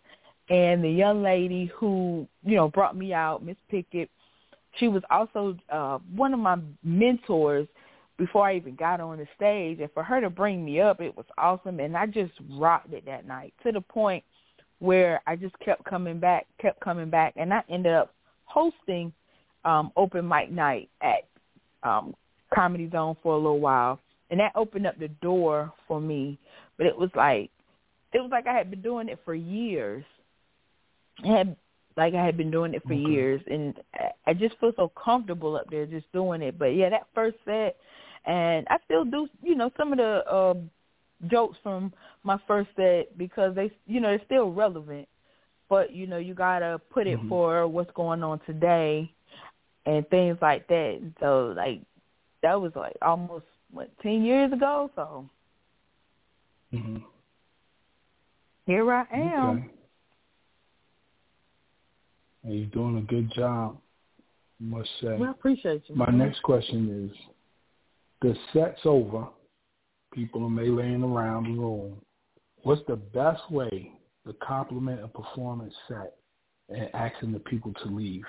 And the young lady who, you know, brought me out, Miss Pickett, she was also uh, one of my mentors before I even got on the stage. And for her to bring me up, it was awesome. And I just rocked it that night to the point where I just kept coming back, kept coming back. And I ended up hosting um, open mic night at um, Comedy Zone for a little while. And that opened up the door for me. But it was like, it was like I had been doing it for years. I had like I had been doing it for okay. years, and I just feel so comfortable up there just doing it. But yeah, that first set, and I still do, you know, some of the uh, jokes from my first set because they, you know, they're still relevant. But you know, you gotta put it mm-hmm. for what's going on today and things like that. So like that was like almost what ten years ago. So hmm here I am. Okay. And you're doing a good job, I must say. Well, I appreciate you. My man. next question is, the set's over. People are meleeing around the room. What's the best way to compliment a performance set and asking the people to leave?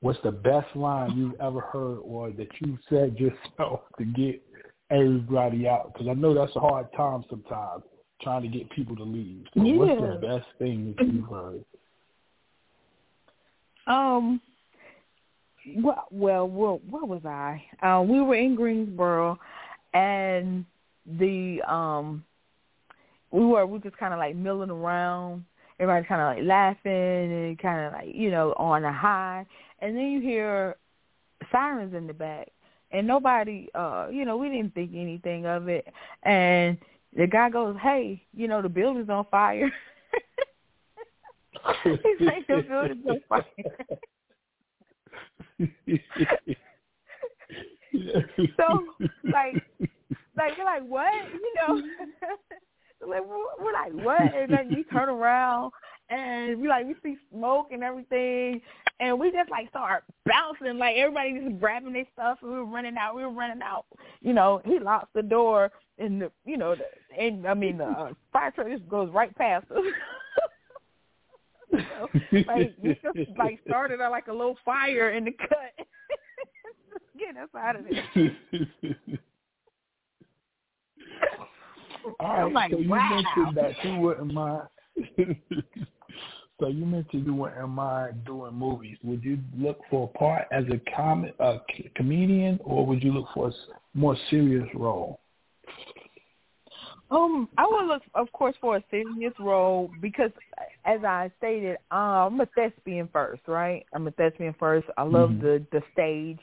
What's the best line you've ever heard or that you said yourself to get everybody out? Because I know that's a hard time sometimes trying to get people to leave. So What's the best thing that you've heard? Um. Well, well, well, where was I? Uh, we were in Greensboro, and the um, we were we just kind of like milling around. Everybody's kind of like laughing and kind of like you know on a high, and then you hear sirens in the back, and nobody, uh, you know, we didn't think anything of it, and the guy goes, "Hey, you know, the building's on fire." He's like, "The building's on fire." So, like, like we're like what you know like we're, like what and then we turn around and we like we see smoke and everything and we just like start bouncing. Like everybody just grabbing their stuff and we were running out we were running out. You know he locks the door and the you know the and i mean the uh, fire truck just goes right past us. So, like we just like started like a little fire in the cut. Get us out of there. All I'm like, so you wow. mentioned that you wouldn't mind. So you mentioned you wouldn't mind doing movies. Would you look for a part as a com- a c- comedian, or would you look for a more serious role? Um, I would look, of course, for a serious role because, as I stated, I'm a thespian first, right? I'm a thespian first. I love Mhm. the the stage.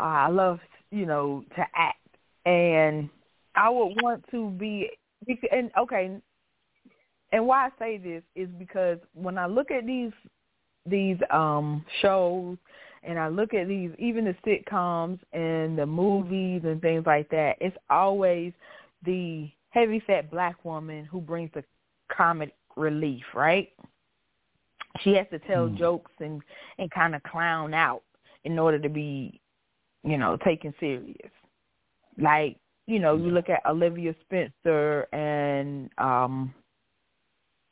Uh, I love, you know, to act, and I would want to be. And okay, and why I say this is because when I look at these these um shows and I look at these even the sitcoms and the movies and things like that, it's always the heavy set black woman who brings the comic relief, right? She has to tell Hmm. jokes and and kind of clown out in order to be, you know, taken serious. Like, you know, you look at Olivia Spencer and um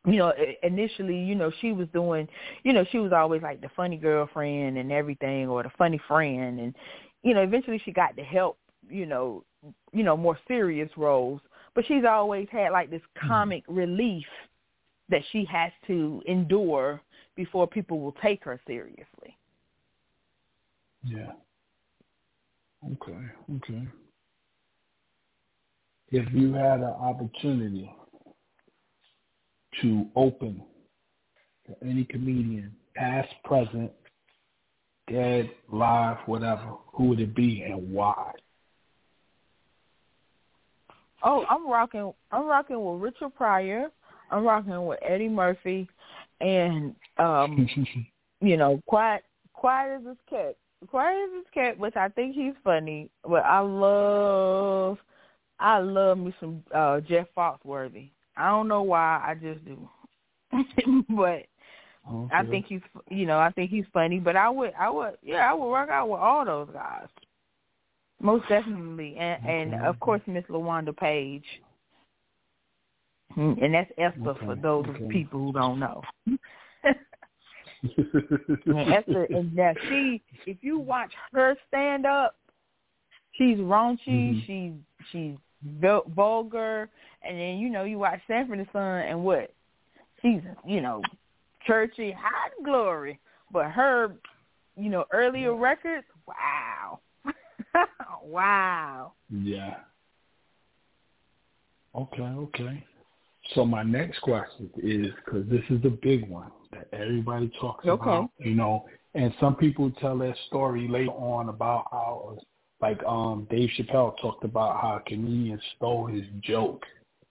you know, initially, you know, she was doing, you know, she was always like the funny girlfriend and everything or the funny friend and you know, eventually she got to help, you know, you know, more serious roles, but she's always had like this mm-hmm. comic relief that she has to endure before people will take her seriously. Yeah. Okay. Okay. If you had an opportunity to open for any comedian, past, present, dead, live, whatever, who would it be and why? Oh, I'm rocking. I'm rocking with Richard Pryor. I'm rocking with Eddie Murphy, and um, you know, quiet, quiet as this cat. Quiet as this cat, which I think he's funny. But I love, I love me some uh Jeff Foxworthy. I don't know why, I just do. but I think he's, you know, I think he's funny. But I would, I would, yeah, I would work out with all those guys. Most definitely, and and of course Miss LaWanda Page, Mm, and that's Esther for those okay. people who don't know. And Esther, and now she, if you watch her stand up, she's raunchy, Mhm. she's she's vulgar, and then you know you watch Sanford and Son, and what? She's you know churchy, high glory, but her, you know, earlier records, wow, wow. yeah. Okay, okay. So my next question is because this is the big one that everybody talks Okay. about, you know, and some people tell their story later on about how, like, um, Dave Chappelle talked about how a comedian stole his joke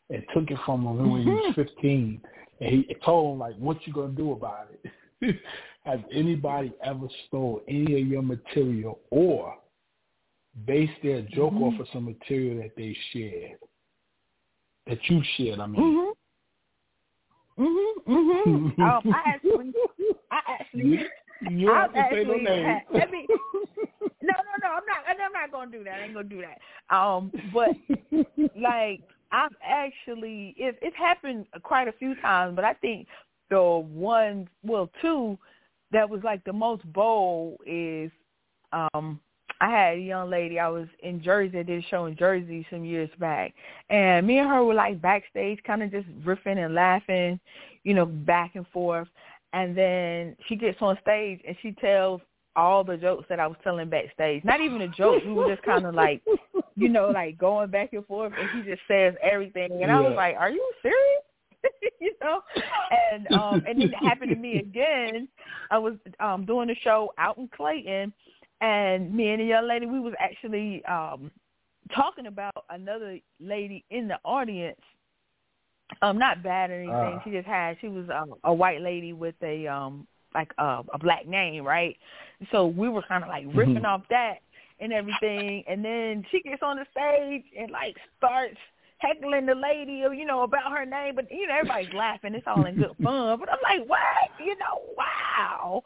and took it from him when he was Mhm. 15, and he told him like, "What you gonna do about it?" Has anybody ever stole any of your material, or base their joke mm-hmm. off of some material that they shared, that you shared. I mean. Mhm. Mhm. Mhm. um, I actually, I actually, you I have to say no names. Let me, no, no, no. I'm not. I'm not gonna do that. I ain't gonna do that. Um, but like I've actually, it, it's happened quite a few times. But I think the one, well, two, that was like the most bold is, um, I had a young lady. I was in Jersey. I did a show in Jersey some years back, and me and her were like backstage, kind of just riffing and laughing, you know, back and forth. And then she gets on stage and she tells all the jokes that I was telling backstage. Not even a joke. We were just kind of like, you know, like going back and forth, and she just says everything. And yeah. I was like, "Are you serious?" you know, and um, and then it happened to me again. I was um doing a show out in Clayton, and me and a young lady, we was actually um talking about another lady in the audience. Um, not bad or anything. Uh. She just had she was um, a white lady with a um like a, a black name, right? So we were kind of like ripping Mm-hmm. off that and everything, and then she gets on the stage and like starts heckling the lady, or you know, about her name, but you know, everybody's laughing. It's all in good fun. But I'm like, what? You know, wow.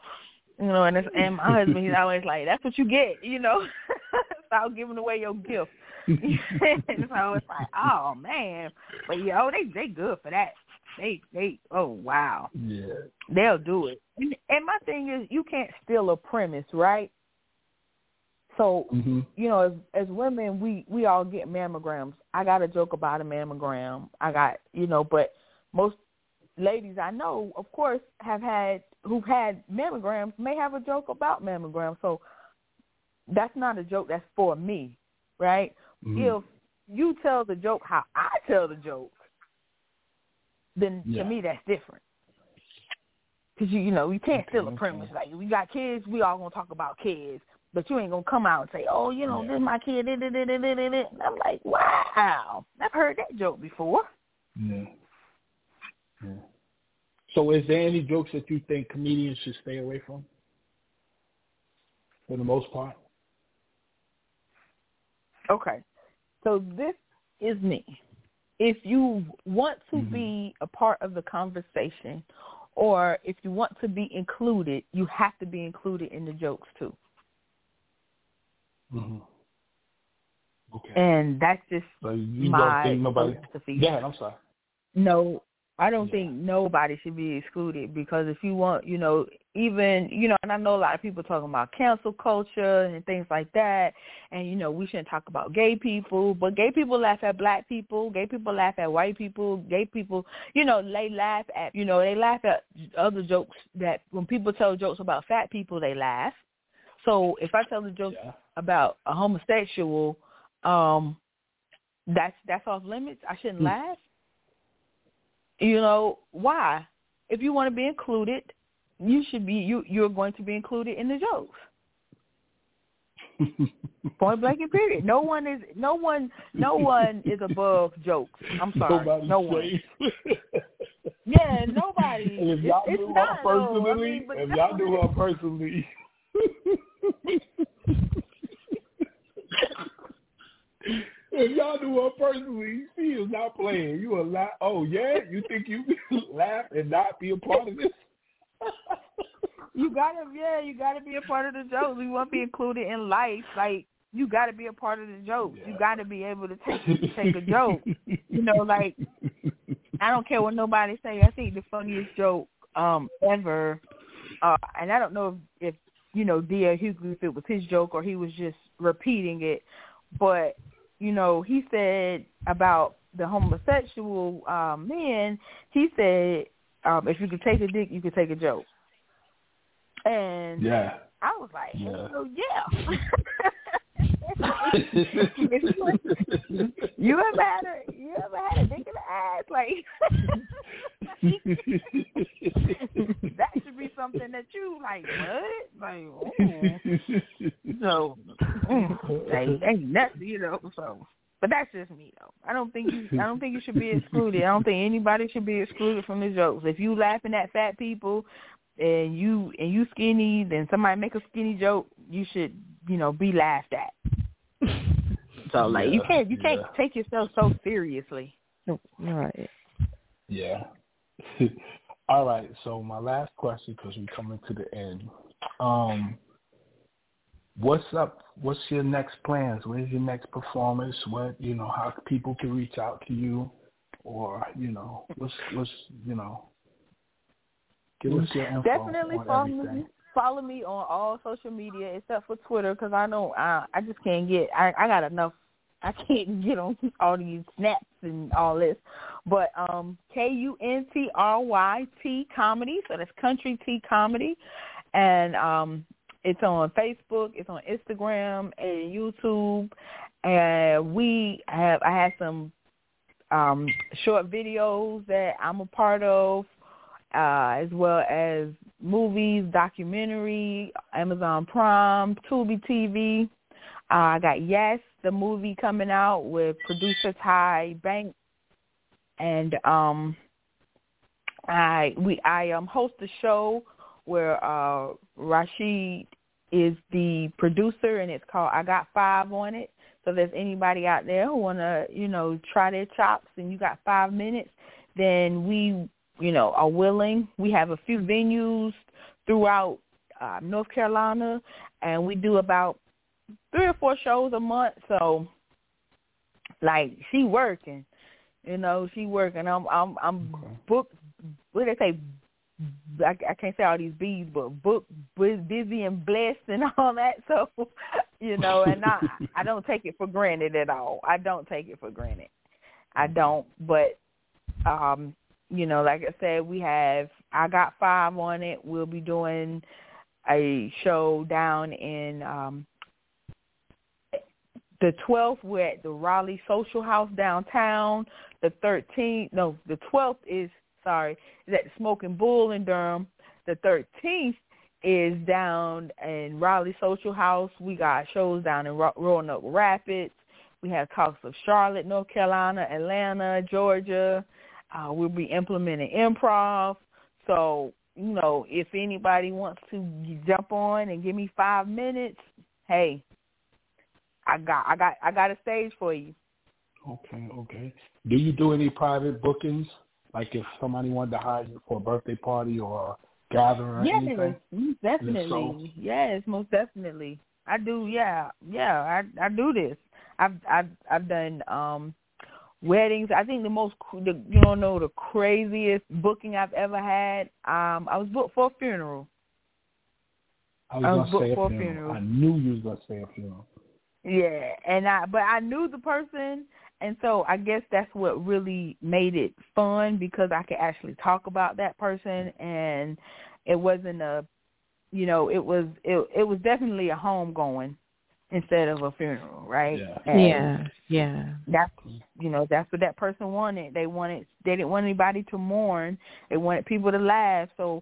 You know, and it's, and my husband, he's always like, "That's what you get," you know. Stop giving away your gift. and so it's like, oh man, but yo, they they good for that. They they oh wow, Yeah. they'll do it. And, and my thing is, you can't steal a premise, right? So hmm you know, as as women, we we all get mammograms. I got a joke about a mammogram. I got you know, but most ladies I know, of course, have had who've had mammograms may have a joke about mammograms. So that's not a joke. That's for me, right? Mhm. If you tell the joke how I tell the joke, then Yeah. to me that's different. Because you you know you can't Okay, steal a okay. premise. Like we got kids, we all gonna talk about kids, but you ain't gonna come out and say, oh, you know, Yeah. this is my kid. da, da, da, da, da, da, I'm like, wow, I've heard that joke before. Yeah. Yeah. So, is there any jokes that you think comedians should stay away from? For the most part. Okay, so this is me. If you want to Mhm. be a part of the conversation, or if you want to be included, you have to be included in the jokes too. hmm Okay. And that's just so you my don't think nobody? philosophy. Yeah, I'm sorry. No, I don't Yeah. think nobody should be excluded because if you want, you know, even, you know, and I know a lot of people talking about cancel culture and things like that, and you know, we shouldn't talk about gay people, but gay people laugh at black people, gay people laugh at white people, gay people, you know, they laugh at, you know, they laugh at other jokes that when people tell jokes about fat people, they laugh. So if I tell a joke Yeah. about a homosexual, um, that's that's off limits. I shouldn't Hmm. laugh. You know why? If you want to be included, you should be you. You're going to be included in the jokes. Point blank and period. No one is no one no one is above jokes. I'm sorry. Nobody's no one. Yeah, nobody. And if It's- y'all it's knew her not, though. I personally, mean, if y'all knew her personally, if y'all knew her personally, she is not playing. You a lot. Oh yeah, you think you can laugh and not be a part of this? You gotta, yeah, you gotta be a part of the joke. You want to be included in life. Like you gotta be a part of the joke. You gotta be able to take take a joke. You know, like I don't care what nobody say. I think the funniest joke um ever, uh, and I don't know if, if you know D.L. Hughley if it was his joke or he was just repeating it, but you know he said about the homosexual um, men. He said um, if you could take a dick, you could take a joke. And yeah. I was like, Yeah. hell yeah. you ever had a you ever had a dick in the ass? Like that should be something that you like what? Like oh. so mm, they they nuts, you know, so but that's just me though. I don't think you I don't think you should be excluded. I don't think anybody should be excluded from the jokes. If you laughing at fat people and you and you skinny, then somebody make a skinny joke, you should, you know, be laughed at. So like Yeah, you can't you can't yeah. take yourself so seriously. Right. Yeah. All right. So my last question, because we're coming to the end. Um, what's up? What's your next plans? Where's your next performance? What you know? How people can reach out to you, or you know, what's what's you know? Give us your info Definitely on follow everything. me. Follow me on all social media except for Twitter because I don't. I I just can't get. I I got enough. I can't get on all these snaps and all this. But um, K U N T R Y T comedy. So that's Kuntry T comedy, and um, it's on Facebook. It's on Instagram and YouTube. And we have. I have some um short videos that I'm a part of uh, as well as movies, documentary, Amazon Prime, Tubi TV. Uh, I got Yes, the movie coming out with producer Ty Banks, and um, I we I um host a show where uh Rashid is the producer, and it's called I Got Five on it. So if there's anybody out there who wanna you know try their chops, and you got five minutes, then we you know, are willing. We have a few venues throughout uh, North Carolina, and we do about three or four shows a month. So, like, she working, you know, she working. I'm, I'm, I'm Okay. booked. What they say? I, I can't say all these bees, but booked, busy and blessed and all that. So, you know, and I, I don't take it for granted at all. I don't take it for granted. I don't, but um you know, like I said, we have I got five on it. We'll be doing a show down in um the twelfth we're at the Raleigh Social House downtown. The thirteenth no, the twelfth is sorry, is at the Smoking Bull in Durham. The thirteenth is down in Raleigh Social House. We got shows down in Ro- Roanoke Rapids. We have talks of Charlotte, North Carolina, Atlanta, Georgia. Uh, we'll be implementing improv. So, you know, if anybody wants to jump on and give me five minutes, hey, I got I got I got a stage for you. Okay, okay. Do you do any private bookings? Like if somebody wanted to hire you for a birthday party or a gathering or Yes, anything? most definitely. so? Yes, most definitely. I do. Yeah, yeah. I I do this. I've I've I've done um weddings. I think the most the, you don't know the craziest booking I've ever had. Um, I was booked for a funeral. I was I was booked for a funeral. funeral. I knew you was gonna say a funeral. Yeah, and I but I knew the person, and so I guess that's what really made it fun because I could actually talk about that person, and it wasn't a, you know, it was it it was definitely a homegoing instead of a funeral, right? Yeah. And Yeah. Yeah. that's you know that's what that person wanted. They wanted they didn't want anybody to mourn. They wanted people to laugh. So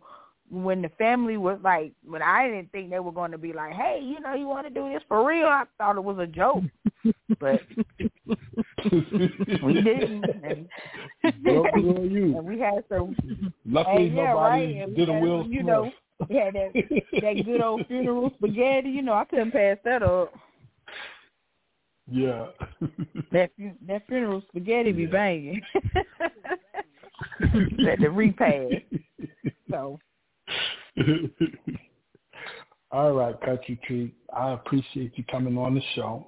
when the family was like, when I didn't think they were going to be like, hey, you know, you want to do this for real? I thought it was a joke, but we didn't. And, Well, you. and we had some, Luckily, and yeah, nobody right. Did a Will Smith. you know, had that that good old funeral spaghetti. You know, I couldn't pass that up. yeah. That that funeral spaghetti be Yeah. banging. that the repast. So All right, Kuntry T. I appreciate you coming on the show.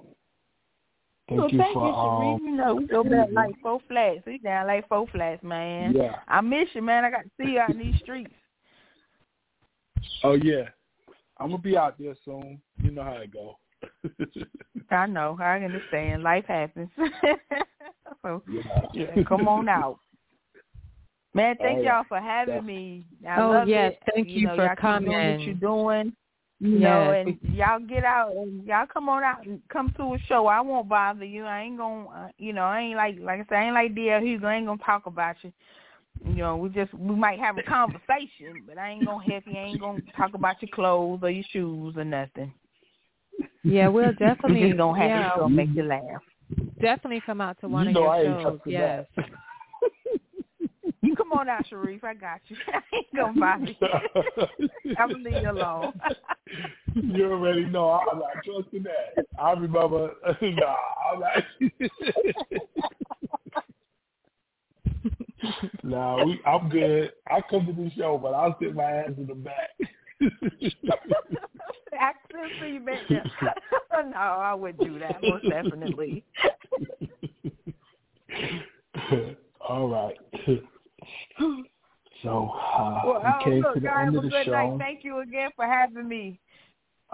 Thank well, you thank for you, Sheree. um You know, we go back like four flats. We down like four flats, man. yeah. I miss you, man. I got to see you out in these streets. Oh yeah. I'm gonna be out there soon. You know how it go. I know. I understand. Life happens. so, yeah. yeah, come on out. Man, thank All right. y'all for having me. I Oh, love yes. it. Thank you know, for y'all keep doing what coming. you're doing. You know, Yes, and y'all get out and y'all come on out and come to a show. I won't bother you. I ain't gonna, uh, you know, I ain't like, like I said, I ain't like DL Hughley. I ain't gonna talk about you. You know, we just we might have a conversation, but I ain't gonna have you. I ain't gonna talk about your clothes or your shoes or nothing. Yeah, we'll We definitely just gonna have yeah, to make you laugh. definitely come out to one you of know your I ain't shows. touching Yes. that. You come on out, Sharif. I got you. I ain't gonna bother you. I'm gonna leave you alone. you already know I'm not trusting that. I remember. nah, I'm not. Nah, we, I'm good. I come to the show, but I'll sit my ass in the back. Could you no, I would do that most definitely. All right. So uh, well, we oh, came look, to the guys, end of the show. night. Thank you again for having me.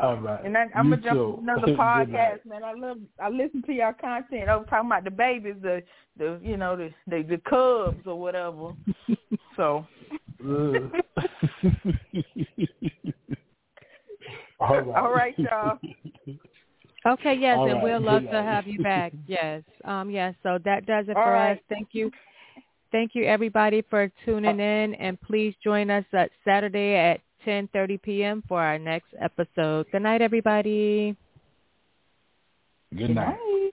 All right. And I, I'm gonna jump too. another podcast, man. I love I listen to y'all content. I was talking about the babies, the the you know the the, the cubs or whatever. so. All right. All right, y'all. Okay, yes, All and right, we'll love to have you back. Yes. Um, yes, so that does it All for right. us. Thank you. Thank you everybody for tuning in and please join us at Saturday at 10:30 p.m. for our next episode. Good night everybody. Good night. Night.